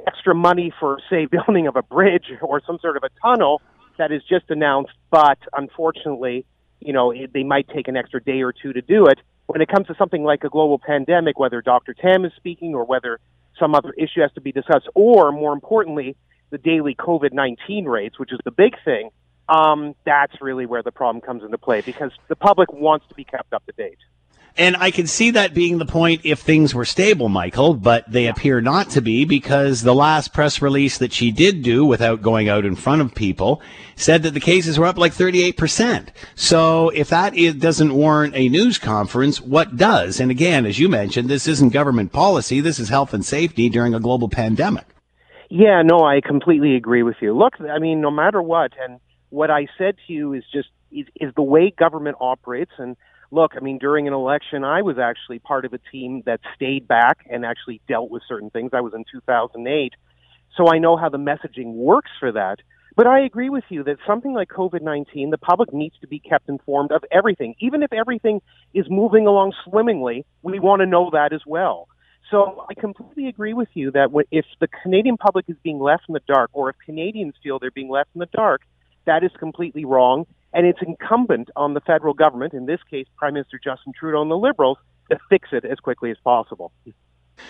extra money for, say, building of a bridge or some sort of a tunnel that is just announced, but unfortunately, you know, it, they might take an extra day or two to do it. When it comes to something like a global pandemic, whether Dr. Tam is speaking or whether some other issue has to be discussed, or more importantly, the daily COVID 19 rates, which is the big thing, um, that's really where the problem comes into play because the public wants to be kept up to date. And I can see that being the point if things were stable, Michael, but they appear not to be because the last press release that she did do without going out in front of people said that the cases were up like 38%. So if that is, doesn't warrant a news conference, what does? And again, as you mentioned, this isn't government policy. This is health and safety during a global pandemic. Yeah, no, I completely agree with you. Look, I mean, no matter what, and what I said to you is just is, is the way government operates and look, I mean, during an election, I was actually part of a team that stayed back and actually dealt with certain things. I was in 2008. So I know how the messaging works for that. But I agree with you that something like COVID 19, the public needs to be kept informed of everything. Even if everything is moving along swimmingly, we want to know that as well. So I completely agree with you that if the Canadian public is being left in the dark, or if Canadians feel they're being left in the dark, that is completely wrong. And it's incumbent on the federal government, in this case, Prime Minister Justin Trudeau and the Liberals, to fix it as quickly as possible.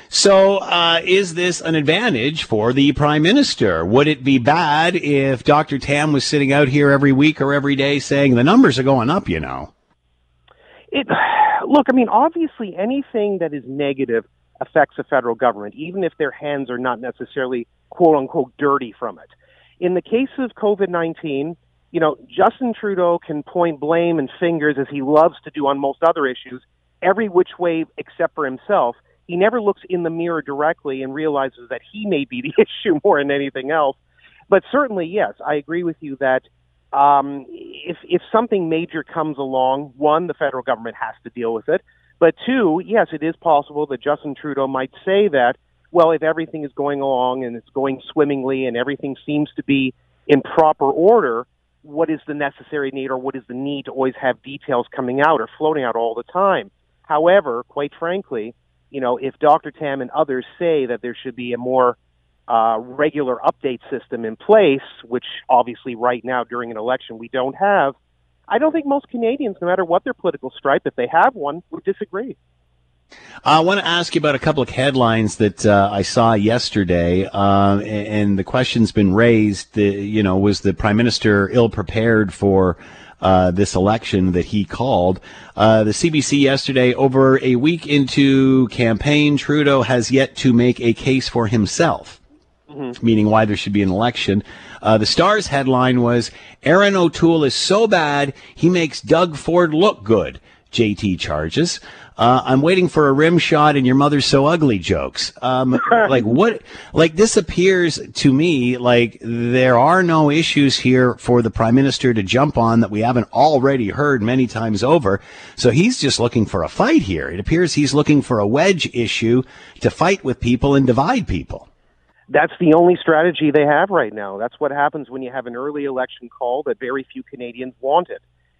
So, uh, is this an advantage for the prime minister? Would it be bad if Dr. Tam was sitting out here every week or every day saying the numbers are going up? You know, it. Look, I mean, obviously, anything that is negative affects the federal government, even if their hands are not necessarily "quote unquote" dirty from it. In the case of COVID nineteen, you know, Justin Trudeau can point blame and fingers as he loves to do on most other issues, every which way except for himself. He never looks in the mirror directly and realizes that he may be the issue more than anything else. But certainly, yes, I agree with you that um, if if something major comes along, one, the federal government has to deal with it. But two, yes, it is possible that Justin Trudeau might say that, well, if everything is going along and it's going swimmingly and everything seems to be in proper order, what is the necessary need or what is the need to always have details coming out or floating out all the time. However, quite frankly, you know, if Dr. Tam and others say that there should be a more uh, regular update system in place, which obviously right now during an election we don't have, I don't think most Canadians, no matter what their political stripe, if they have one, would disagree. I want to ask you about a couple of headlines that uh, I saw yesterday, uh, and the question's been raised. The, you know, was the prime minister ill prepared for uh, this election that he called? Uh, the CBC yesterday, over a week into campaign, Trudeau has yet to make a case for himself, mm-hmm. meaning why there should be an election. Uh, the Stars headline was Erin O'Toole is so bad he makes Doug Ford look good. JT charges uh, I'm waiting for a rim shot and your mother's so ugly jokes. Um, like what, like this appears to me like there are no issues here for the prime minister to jump on that we haven't already heard many times over. So he's just looking for a fight here. It appears he's looking for a wedge issue to fight with people and divide people. That's the only strategy they have right now. That's what happens when you have an early election call that very few Canadians wanted.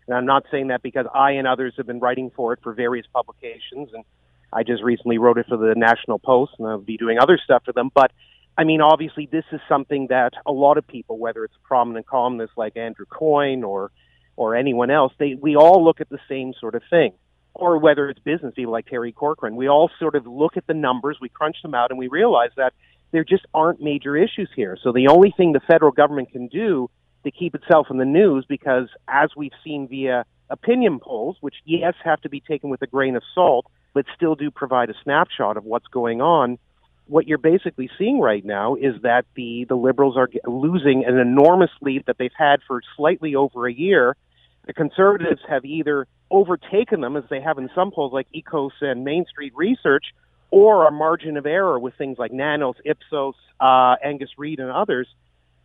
And I'm not saying that because I and others have been writing for it for various publications, and I just recently wrote it for the National Post, and I'll be doing other stuff for them. But I mean, obviously, this is something that a lot of people, whether it's prominent columnist like Andrew Coyne or or anyone else, they we all look at the same sort of thing. Or whether it's business people like Terry Corcoran, we all sort of look at the numbers, we crunch them out, and we realize that there just aren't major issues here. So the only thing the federal government can do to keep itself in the news because, as we've seen via opinion polls, which, yes, have to be taken with a grain of salt, but still do provide a snapshot of what's going on, what you're basically seeing right now is that the, the Liberals are losing an enormous lead that they've had for slightly over a year. The Conservatives have either overtaken them, as they have in some polls like EKOS and Mainstreet Research, or a margin of error with things like Nanos, Ipsos, uh, Angus Reid, and others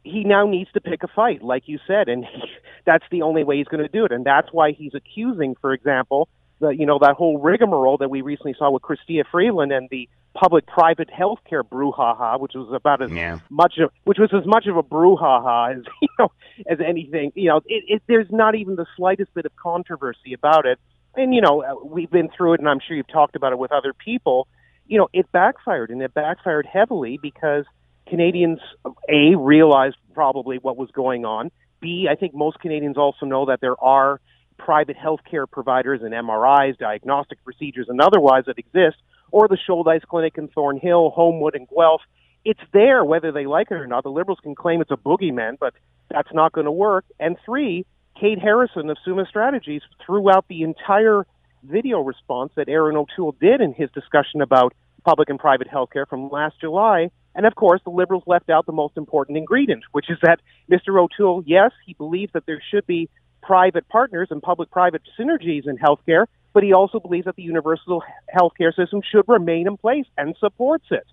he now needs to pick a fight, like you said, and he, that's the only way he's going to do it. And that's why he's accusing, for example, the you know that whole rigmarole that we recently saw with Chrystia Freeland and the public-private healthcare brouhaha, which was about as Yeah. much of which was as much of a brouhaha as you know as anything. You know, it, it, there's not even the slightest bit of controversy about it. And you know, we've been through it, and I'm sure you've talked about it with other people. You know, it backfired, and it backfired heavily because Canadians a realized probably what was going on. B, I think most Canadians also know that there are private healthcare providers and MRIs, diagnostic procedures, and otherwise that exist, or the Shouldice Clinic in Thornhill, Homewood, and Guelph. It's there, whether they like it or not. The Liberals can claim it's a boogeyman, but that's not going to work. And three, Kate Harrison of Summa Strategies threw out the entire video response that Erin O'Toole did in his discussion about public and private healthcare from last July. And of course, the Liberals left out the most important ingredient, which is that Mr. O'Toole, yes, he believes that there should be private partners and public private synergies in healthcare, but he also believes that the universal healthcare system should remain in place and supports it.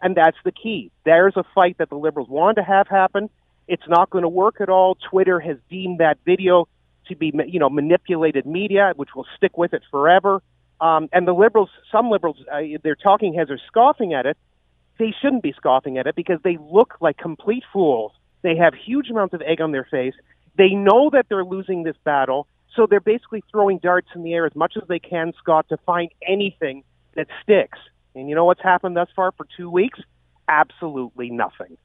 And that's the key. There's a fight that the Liberals want to have happen. It's not going to work at all. Twitter has deemed that video to be, you know, manipulated media, which will stick with it forever. Um, and the Liberals, some Liberals, uh, their talking heads are scoffing at it. They shouldn't be scoffing at it because they look like complete fools. They have huge amounts of egg on their face. They know that they're losing this battle, so they're basically throwing darts in the air as much as they can, Scott, to find anything that sticks. And you know what's happened thus far for two weeks? Absolutely nothing.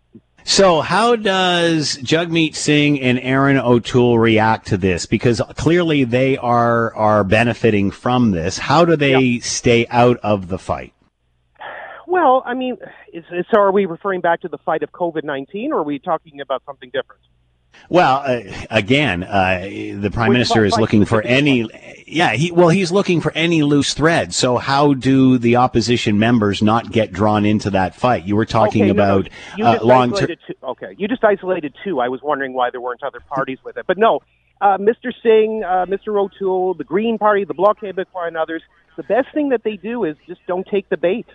So, how does Jagmeet Singh and Erin O'Toole react to this? Because clearly they are are benefiting from this. How do they stay out of the fight? Well, I mean, is, is, so are we referring back to the fight of COVID 19 or are we talking about something different? Well, uh, again, uh, the prime Which minister is looking for any. Yeah, he well, he's looking for any loose thread. So, how do the opposition members not get drawn into that fight? You were talking Okay, no, no, about uh, long term. Okay, you just isolated two. I was wondering why there weren't other parties with it, but no. Uh, Mr. Singh, uh, Mr. O'Toole, the Green Party, the Bloc Québécois, and others. The best thing that they do is just don't take the bait.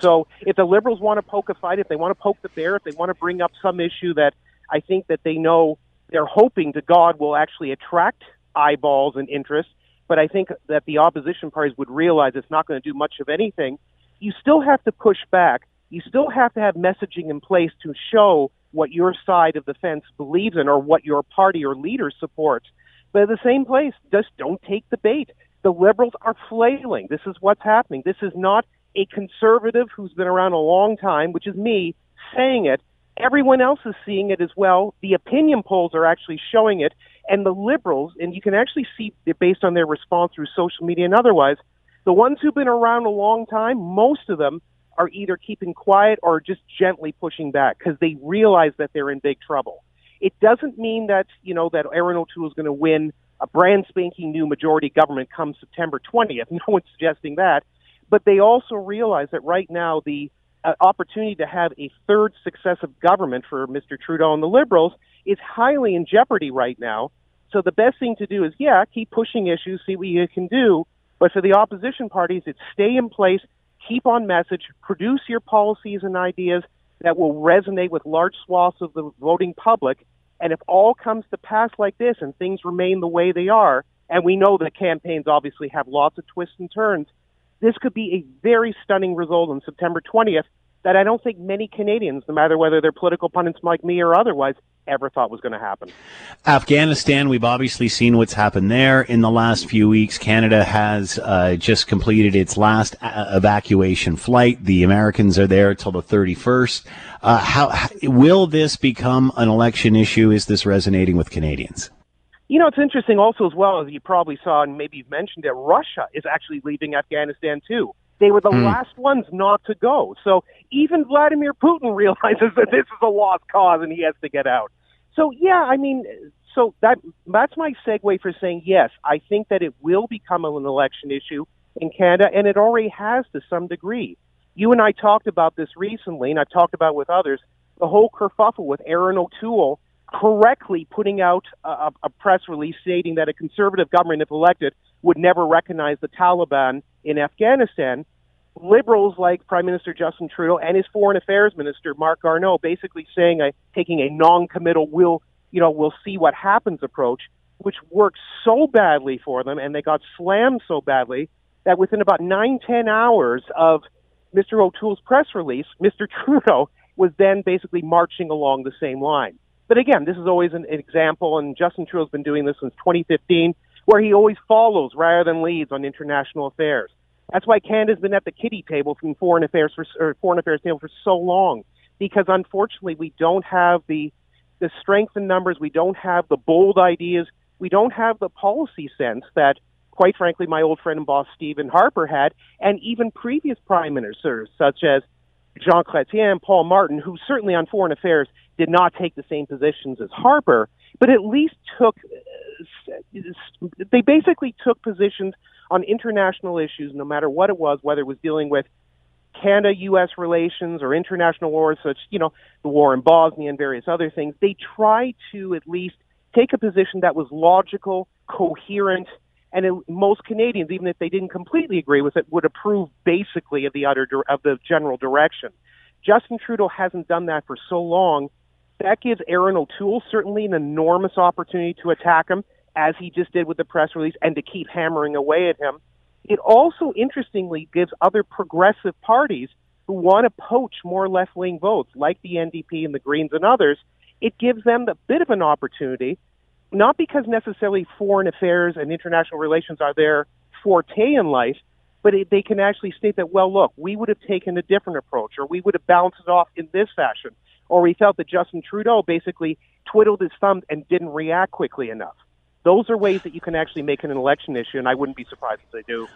So, if the Liberals want to poke a fight, if they want to poke the bear, if they want to bring up some issue that I think that they know they're hoping to God will actually attract eyeballs and interest, but I think that the opposition parties would realize it's not going to do much of anything. You still have to push back. You still have to have messaging in place to show what your side of the fence believes in or what your party or leader supports. But at the same place, just don't take the bait. The liberals are flailing. This is what's happening. This is not a conservative who's been around a long time, which is me, saying it. Everyone else is seeing it as well. The opinion polls are actually showing it. And the liberals, and you can actually see it based on their response through social media and otherwise, the ones who've been around a long time, most of them are either keeping quiet or just gently pushing back because they realize that they're in big trouble. It doesn't mean that, you know, that Erin O'Toole is going to win a brand spanking new majority government come September 20th. No one's suggesting that. But they also realize that right now the uh, opportunity to have a third successive government for Mr. Trudeau and the Liberals is highly in jeopardy right now. So the best thing to do is, yeah, keep pushing issues, see what you can do. But for the opposition parties, it's stay in place, keep on message, produce your policies and ideas that will resonate with large swaths of the voting public. And if all comes to pass like this and things remain the way they are, and we know that campaigns obviously have lots of twists and turns, this could be a very stunning result on September 20th that I don't think many Canadians, no matter whether they're political pundits like me or otherwise, ever thought was going to happen. Afghanistan, we've obviously seen what's happened there in the last few weeks. Canada has uh, just completed its last uh, evacuation flight. The Americans are there till the 31st. Uh, how, how will this become an election issue? Is this resonating with Canadians? You know, it's interesting also as well as you probably saw, and maybe you've mentioned it, Russia is actually leaving Afghanistan too. They were the Hmm. last ones not to go. So even Vladimir Putin realizes that this is a lost cause and he has to get out. So yeah, I mean, so that that's my segue for saying yes. I think that it will become an election issue in Canada, and it already has to some degree. You and I talked about this recently, and I've talked about it with others. The whole kerfuffle with Erin O'Toole correctly putting out a, a press release stating that a conservative government, if elected, would never recognize the Taliban in Afghanistan. Liberals like Prime Minister Justin Trudeau and his Foreign Affairs Minister Marc Garneau basically saying a taking a non-committal will you know we'll see what happens approach, which worked so badly for them, and they got slammed so badly that within about nine ten hours of Mr. O'Toole's press release, Mr. Trudeau was then basically marching along the same line. But again, this is always an, an example, and Justin Trudeau's been doing this since 2015, where he always follows rather than leads on international affairs. That's why Canada's been at the kiddie table from foreign affairs for or foreign affairs table for so long, because unfortunately we don't have the the strength in numbers, we don't have the bold ideas, we don't have the policy sense that, quite frankly, my old friend and boss Stephen Harper had, and even previous prime ministers such as Jean Chrétien, Paul Martin, who certainly on foreign affairs did not take the same positions as Harper, but at least took, they basically took positions on international issues, no matter what it was, whether it was dealing with Canada US relations or international wars, such, you know, the war in Bosnia and various other things. They tried to at least take a position that was logical, coherent, and it, most Canadians, even if they didn't completely agree with it, would approve basically of the utter of the general direction. Justin Trudeau hasn't done that for so long. That gives Erin O'Toole certainly an enormous opportunity to attack him, as he just did with the press release, and to keep hammering away at him. It also interestingly gives other progressive parties who want to poach more left wing votes, like the NDP and the Greens and others, it gives them a bit of an opportunity, not because necessarily foreign affairs and international relations are their forte in life, but it, they can actually state that, well, look, we would have taken a different approach, or we would have balanced it off in this fashion, or we felt that Justin Trudeau basically twiddled his thumbs and didn't react quickly enough. Those are ways that you can actually make an election issue, and I wouldn't be surprised if they do.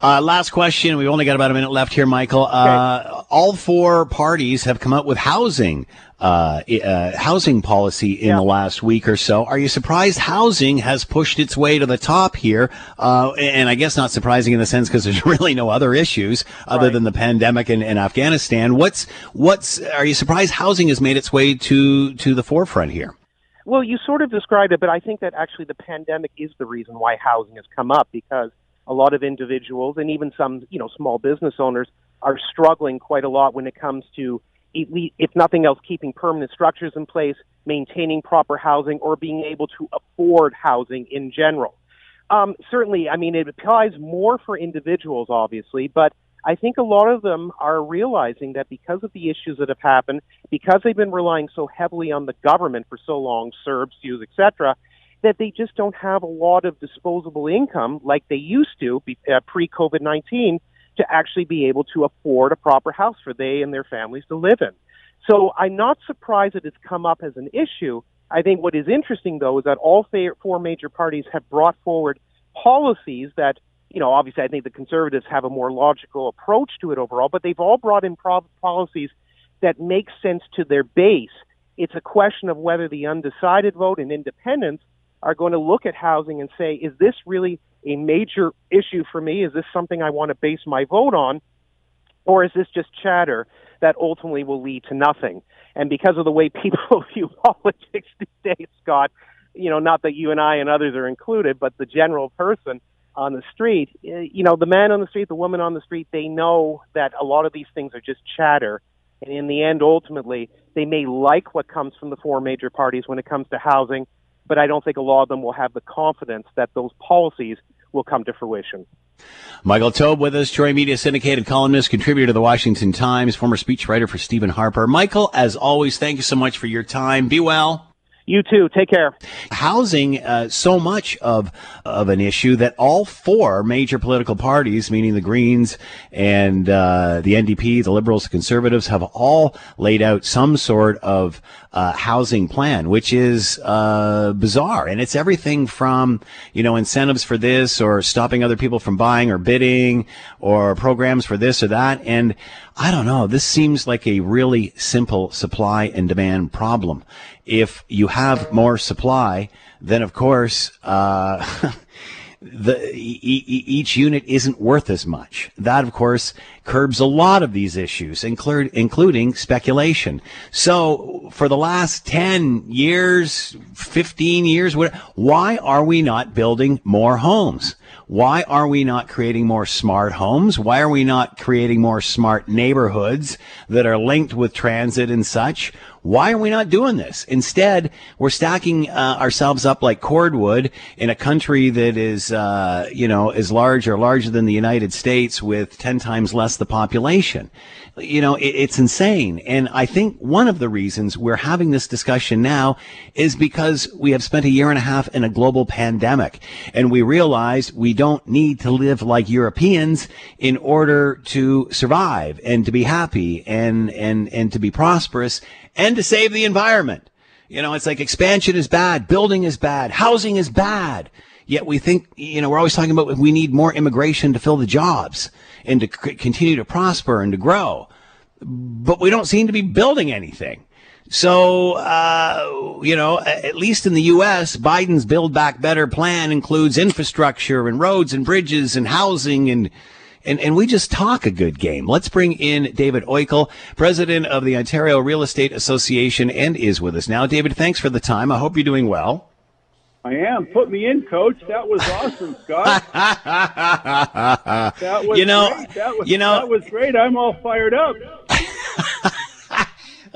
Uh, last question. We've only got about a minute left here, Michael. Uh, all four parties have come up with housing, uh, uh housing policy in yeah. the last week or so. Are you surprised housing has pushed its way to the top here? Uh, and I guess not surprising in the sense because there's really no other issues other right. than the pandemic in, in Afghanistan. What's, what's, are you surprised housing has made its way to, to the forefront here? Well, you sort of described it, but I think that actually the pandemic is the reason why housing has come up because a lot of individuals and even some, you know, small business owners are struggling quite a lot when it comes to, if nothing else, keeping permanent structures in place, maintaining proper housing, or being able to afford housing in general. Um, certainly, I mean, it applies more for individuals, obviously, but I think a lot of them are realizing that because of the issues that have happened, because they've been relying so heavily on the government for so long, CERB, CEWS, etc., that they just don't have a lot of disposable income like they used to uh, pre COVID 19 to actually be able to afford a proper house for they and their families to live in. So I'm not surprised that it's come up as an issue. I think what is interesting, though, is that all four major parties have brought forward policies that you know, obviously, I think the conservatives have a more logical approach to it overall, but they've all brought in pro- policies that make sense to their base. It's a question of whether the undecided vote and independents are going to look at housing and say, is this really a major issue for me? Is this something I want to base my vote on? Or is this just chatter that ultimately will lead to nothing? And because of the way people view politics these days, Scott, you know, not that you and I and others are included, but the general person, on the street, eh, you know, the man on the street, the woman on the street, they know that a lot of these things are just chatter. And in the end, ultimately, they may like what comes from the four major parties when it comes to housing, but I don't think a lot of them will have the confidence that those policies will come to fruition. Michael Taube with us, Troy Media syndicated columnist, contributor to the Washington Times, former speechwriter for Stephen Harper. Michael, as always, thank you so much for your time. Be well. You too. Take care. Housing, uh, so much of of an issue that all four major political parties, meaning the Greens and uh, the NDP, the Liberals, the Conservatives, have all laid out some sort of uh, housing plan, which is uh, bizarre, and it's everything from you know incentives for this, or stopping other people from buying or bidding, or programs for this or that, and I don't know. This seems like a really simple supply and demand problem. If you have more supply, then of course, uh, the each unit isn't worth as much. That, of course, curbs a lot of these issues, including speculation. So, for the last ten years, fifteen years, why are we not building more homes? Why are we not creating more smart homes? Why are we not creating more smart neighborhoods that are linked with transit and such? Why are we not doing this? Instead, we're stacking uh, ourselves up like cordwood in a country that is, uh, you know, as large or larger than the United States with 10 times less the population. You know, it, it's insane. And I think one of the reasons we're having this discussion now is because we have spent a year and a half in a global pandemic and we realize we don't need to live like Europeans in order to survive and to be happy and, and, and to be prosperous and to save the environment. You know, it's like expansion is bad, building is bad, housing is bad. Yet we think, you know, we're always talking about we need more immigration to fill the jobs and to c- continue to prosper and to grow. But we don't seem to be building anything. So, uh, you know, at least in the U.S., Biden's Build Back Better plan includes infrastructure and roads and bridges and housing and and, and we just talk a good game. Let's bring in David Oikle, president of the Ontario Real Estate Association, and is with us now. David, thanks for the time. I hope you're doing well. I am. Put me in, coach. That was awesome, Scott. that was you know, great. That was, you know, that was great. I'm all fired up.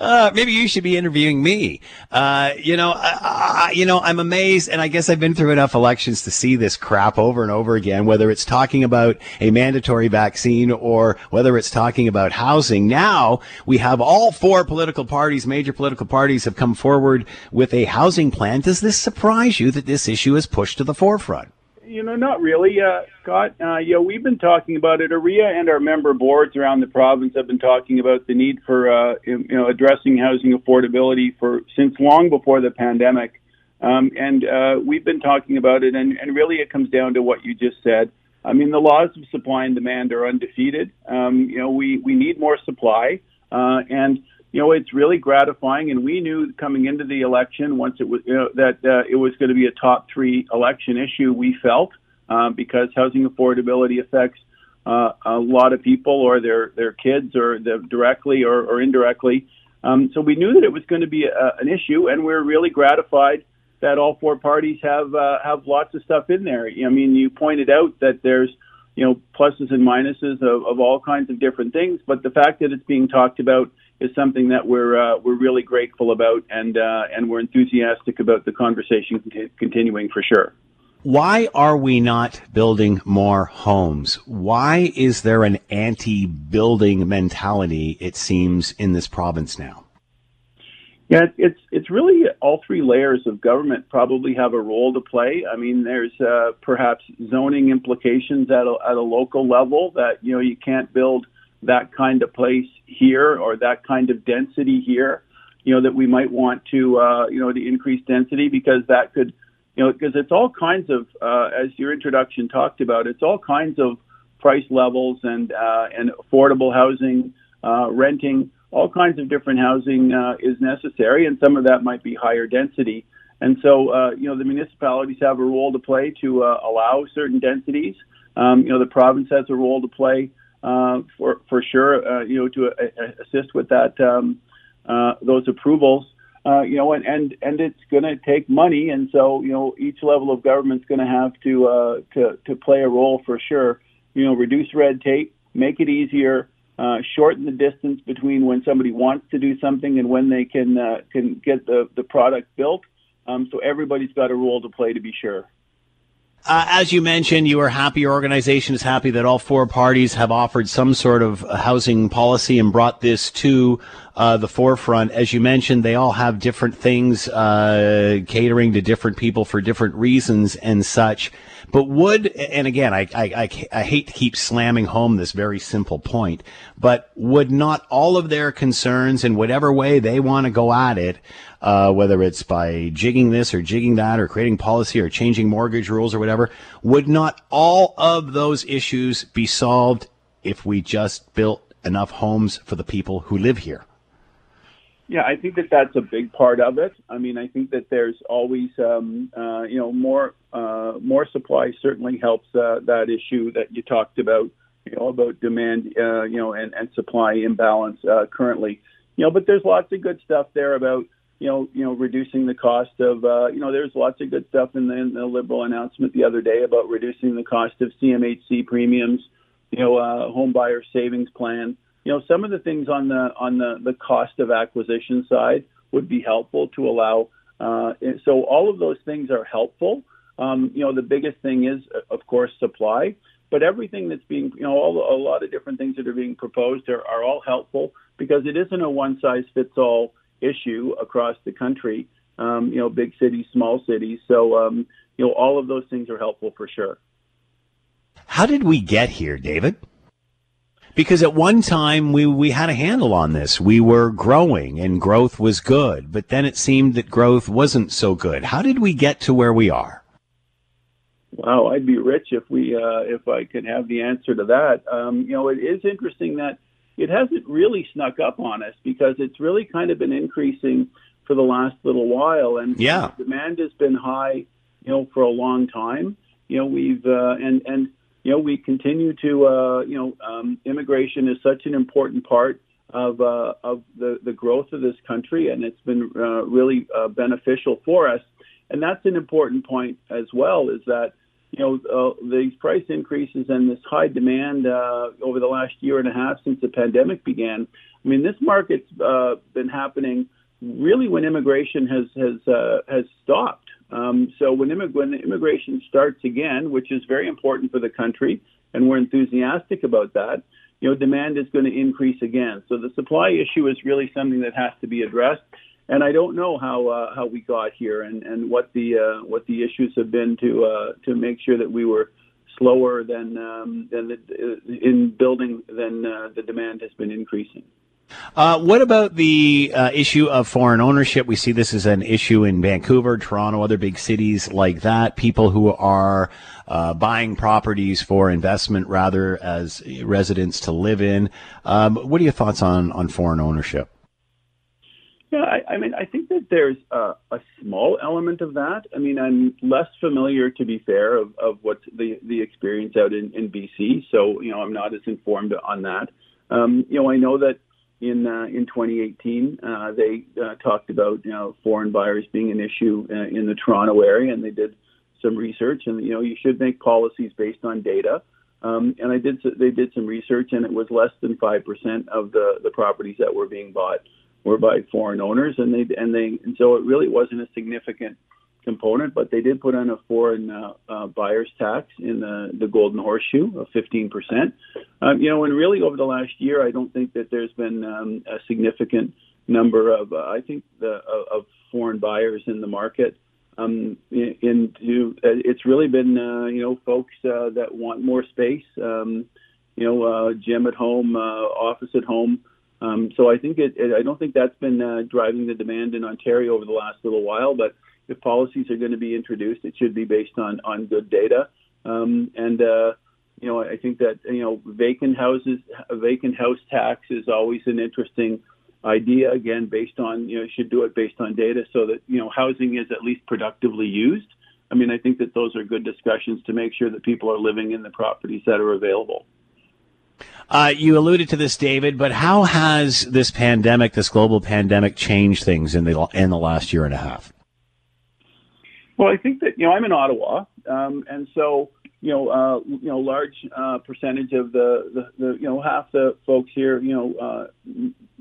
Uh, maybe you should be interviewing me. Uh, you know, I, I, you know, I'm amazed, and I guess I've been through enough elections to see this crap over and over again. Whether it's talking about a mandatory vaccine or whether it's talking about housing. Now we have all four political parties, major political parties, have come forward with a housing plan. Does this surprise you that this issue is pushed to the forefront? You know, not really, uh, Scott. Uh, know, we've been talking about it. OREA and our member boards around the province have been talking about the need for, uh, you know, addressing housing affordability for since long before the pandemic. Um, and uh, we've been talking about it, and, and really it comes down to what you just said. I mean, the laws of supply and demand are undefeated. Um, you know, we, we need more supply, uh, and you know, it's really gratifying. And we knew coming into the election, once it was, you know, that uh, it was going to be a top three election issue. We felt uh, because housing affordability affects uh, a lot of people or their their kids or the, directly or, or indirectly. Um, so we knew that it was going to be a, an issue, and we're really gratified that all four parties have uh, have lots of stuff in there. I mean, you pointed out that there's you know pluses and minuses of, of all kinds of different things, but the fact that it's being talked about is something that we're uh, we're really grateful about, and uh, and we're enthusiastic about the conversation conti- continuing for sure. Why are we not building more homes? Why is there an anti-building mentality? It seems in this province now. Yeah, it's it's really all three layers of government probably have a role to play. I mean, there's uh, perhaps zoning implications at a, at a local level that you know you can't build that kind of place here or that kind of density here, you know, that we might want to, uh, you know, to increase density because that could, you know, because it's all kinds of, uh, as your introduction talked about, it's all kinds of price levels and, uh, and affordable housing, uh, renting, all kinds of different housing, uh, is necessary. And some of that might be higher density. And so, uh, you know, the municipalities have a role to play to, uh, allow certain densities. Um, you know, the province has a role to play uh, for for sure. Uh, you know, to uh, assist with that um, uh, those approvals. Uh, you know, and and and it's going to take money, and so you know each level of government's going to have to uh, to to play a role for sure. You know, reduce red tape, make it easier, uh, shorten the distance between when somebody wants to do something and when they can uh, can get the the product built. Um, so everybody's got a role to play to be sure. Uh, as you mentioned, you are happy. Your organization is happy that all four parties have offered some sort of housing policy and brought this to uh, the forefront. As you mentioned, they all have different things uh, catering to different people for different reasons and such. But would, and again, I, I, I, I, hate to keep slamming home this very simple point, but would not all of their concerns in whatever way they want to go at it, uh, whether it's by jigging this or jigging that or creating policy or changing mortgage rules or whatever, would not all of those issues be solved if we just built enough homes for the people who live here? Yeah, I think that that's a big part of it. I mean, I think that there's always, um, uh, you know, more uh, more supply certainly helps uh, that issue that you talked about, you know, about demand, uh, you know, and, and supply imbalance uh, currently. You know, but there's lots of good stuff there about, you know, you know, reducing the cost of, uh, you know, there's lots of good stuff in the, in the liberal announcement the other day about reducing the cost of CMHC premiums, you know, uh, home buyer savings plan. You know, some of the things on the on the the cost of acquisition side would be helpful to allow. Uh, so all of those things are helpful. Um, you know, the biggest thing is, of course, supply. But everything that's being, you know, all, a lot of different things that are being proposed are, are all helpful because it isn't a one size fits all issue across the country. Um, you know, big cities, small cities. So, um, you know, all of those things are helpful for sure. How did we get here, David? Because at one time we, we had a handle on this. We were growing and growth was good, but then it seemed that growth wasn't so good. How did we get to where we are? Wow, I'd be rich if we uh, if I could have the answer to that. Um, you know, it is interesting that it hasn't really snuck up on us because it's really kind of been increasing for the last little while, and yeah, demand has been high, you know, for a long time. You know, we've uh, and and you know we continue to uh, you know um, immigration is such an important part of uh, of the the growth of this country, and it's been uh, really uh, beneficial for us. And that's an important point as well. Is that you know, uh, these price increases and this high demand uh, over the last year and a half since the pandemic began. I mean, this market's uh, been happening really when immigration has has uh, has stopped. Um, so when, immig- when immigration starts again, which is very important for the country, and we're enthusiastic about that, you know, demand is going to increase again. So the supply issue is really something that has to be addressed and I don't know how uh, how we got here and, and what the uh, what the issues have been to uh, to make sure that we were slower than um, than the, uh, in building than uh, the demand has been increasing. Uh, what about the issue of foreign ownership? We see this as an issue in Vancouver, Toronto, other big cities like that. People who are buying properties for investment rather as residents to live in. Um, what are your thoughts on, on foreign ownership? Yeah, I, I mean, I think that there's a, a small element of that. I mean, I'm less familiar, to be fair, of, of what's the, the experience out in, in BC. So, you know, I'm not as informed on that. Um, you know, I know that in uh, in 2018 uh, they uh, talked about you know foreign buyers being an issue uh, in the Toronto area, and they did some research. And you know, you should make policies based on data. Um, and I did they did some research, and it was less than five percent of the the properties that were being bought were by foreign owners, and they and they and so it really wasn't a significant component, but they did put on a foreign uh, uh, buyer's tax in the, the Golden Horseshoe of 15%. Um, you know, and really over the last year, I don't think that there's been um, a significant number of, uh, I think, the, uh, of foreign buyers in the market. Um, in, into uh, it's really been, uh, you know, folks uh, that want more space, um, you know, uh, gym at home, uh, office at home. Um, so I think it, it, I don't think that's been uh, driving the demand in Ontario over the last little while. But if policies are going to be introduced, it should be based on on good data. Um, and uh, you know, I think that you know, vacant houses, a vacant house tax is always an interesting idea. Again, based on you know, should do it based on data, so that you know, housing is at least productively used. I mean, I think that those are good discussions to make sure that people are living in the properties that are available. Uh, you alluded to this, David, but how has this pandemic, this global pandemic, changed things in the in the last year and a half? Well, I think that you know I'm in Ottawa, um, and so you know uh, you know large uh, percentage of the, the, the you know half the folks here you know uh,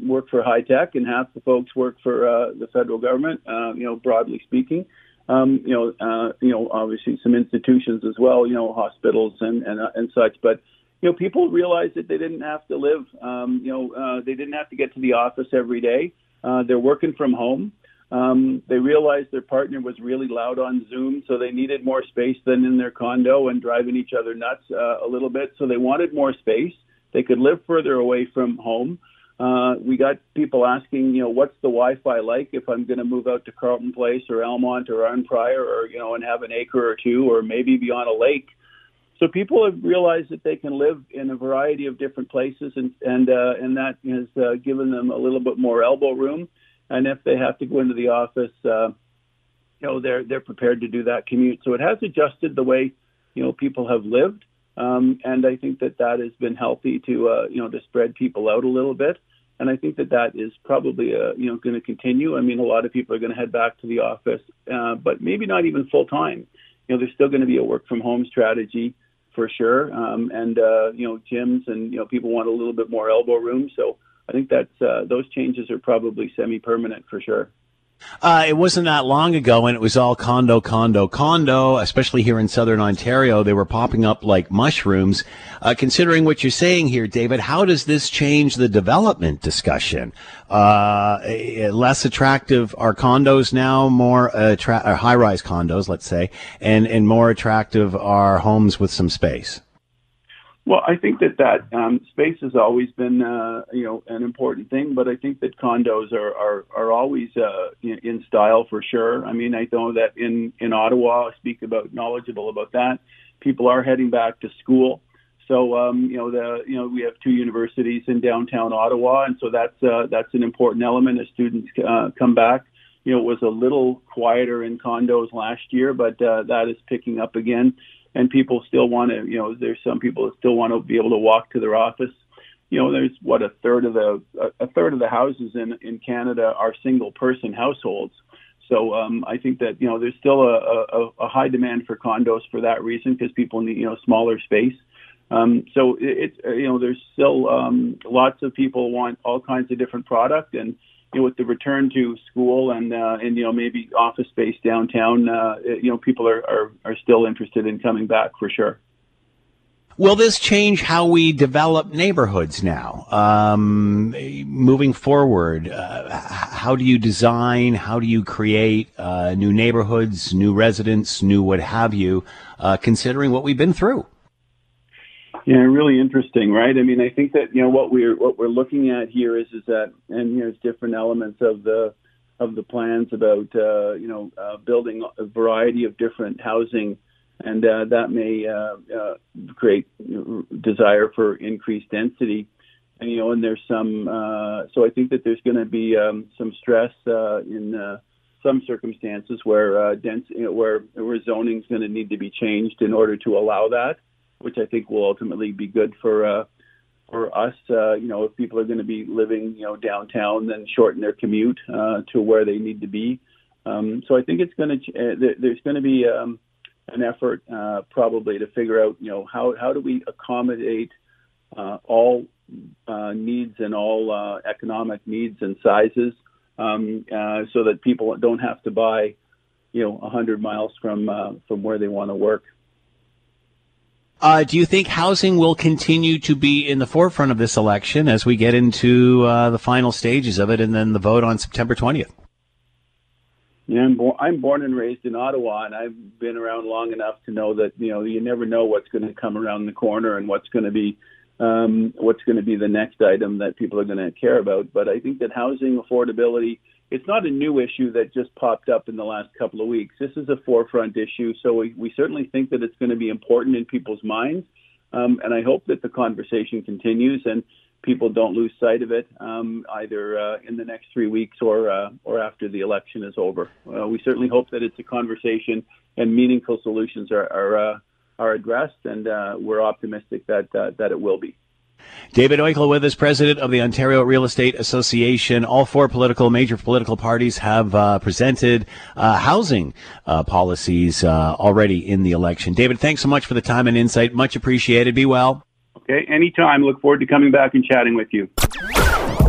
work for high tech, and half the folks work for uh, the federal government. Uh, you know, broadly speaking. Um, you know, uh, you know, obviously some institutions as well, you know, hospitals and and, and such. But you know, people realized that they didn't have to live, um, you know, uh, they didn't have to get to the office every day. Uh, they're working from home. Um, they realized their partner was really loud on Zoom, so they needed more space than in their condo and driving each other nuts uh, a little bit. So they wanted more space. They could live further away from home. Uh, we got people asking, you know, what's the Wi-Fi like if I'm going to move out to Carleton Place or Almonte or Arnprior or, you know, and have an acre or two or maybe be on a lake. So people have realized that they can live in a variety of different places, and and uh, and that has uh, given them a little bit more elbow room. And if they have to go into the office, uh, you know, they're they're prepared to do that commute. So it has adjusted the way you know people have lived, um, and I think that that has been healthy to uh, you know to spread people out a little bit. and I think that that is probably uh, you know going to continue. I mean, a lot of people are going to head back to the office, uh, but maybe not even full time. You know, there's still going to be a work from home strategy for sure, um, and uh, you know, gyms and you know people want a little bit more elbow room. So I think that's uh, those changes are probably semi permanent for sure. Uh, it wasn't that long ago and it was all condo, condo, condo, especially here in southern Ontario. They were popping up like mushrooms. Uh, considering what you're saying here, David, how does this change the development discussion? Uh, less attractive are condos now, more attra- high rise condos, let's say, and, and more attractive are homes with some space. Well, I think that that um, space has always been, uh, you know, an important thing. But I think that condos are are, are always uh, in, style for sure. I mean, I know that in in Ottawa, I speak about knowledgeable about that. People are heading back to school, so um, you know the you know we have two universities in downtown Ottawa, and so that's uh, that's an important element as students uh, come back. You know, it was a little quieter in condos last year, but uh, that is picking up again and people still want to, you know, there's some people that still want to be able to walk to their office. You know, there's what a third of the a third of the houses in in Canada are single person households. So um, I think that you know there's still a, a, a high demand for condos for that reason because people need you know smaller space. Um, so it's it, you know there's still um, lots of people want all kinds of different product and you know, with the return to school and uh, and you know maybe office space downtown, uh, you know people are, are are still interested in coming back for sure. Will this change how we develop neighborhoods now? Um, moving forward, uh, how do you design? How do you create uh, new neighborhoods, new residents, new what have you? Uh, considering what we've been through. Yeah, really interesting, right? I mean, I think that you know what we're what we're looking at here is is that, and there's different elements of the of the plans about uh, you know uh, building a variety of different housing, and uh, that may uh, uh, create desire for increased density. And you know, and there's some. Uh, so I think that there's going to be um, some stress uh, in. Uh, some circumstances where uh, dense, you know, where where zoning is going to need to be changed in order to allow that which I think will ultimately be good for uh, for us. Uh, you know, if people are going to be living, you know, downtown, then shorten their commute uh, to where they need to be. Um, so I think it's going to uh, there's going to be um, an effort uh, probably to figure out, you know, how how do we accommodate uh, all uh, needs and all uh, economic needs and sizes, um, uh, so that people don't have to buy, you know, 100 miles from uh, from where they want to work. Uh, do you think housing will continue to be in the forefront of this election as we get into uh, the final stages of it and then the vote on September 20th? Yeah, I'm, bo- I'm born and raised in Ottawa, and I've been around long enough to know that you know you never know what's going to come around the corner and what's going to be um, what's going to be the next item that people are going to care about. But I think that housing affordability it's not a new issue that just popped up in the last couple of weeks. This is a forefront issue, so we, we certainly think that it's going to be important in people's minds. Um, and I hope that the conversation continues and people don't lose sight of it um, either uh, in the next three weeks or uh, or after the election is over. Uh, we certainly hope that it's a conversation and meaningful solutions are are, uh, are addressed, and uh, we're optimistic that uh, that it will be. David Oikle with us, president of the Ontario Real Estate Association. All four political, major political parties have uh, presented uh, housing uh, policies uh, already in the election. David, thanks so much for the time and insight. Much appreciated. Be well. Okay, anytime. Look forward to coming back and chatting with you.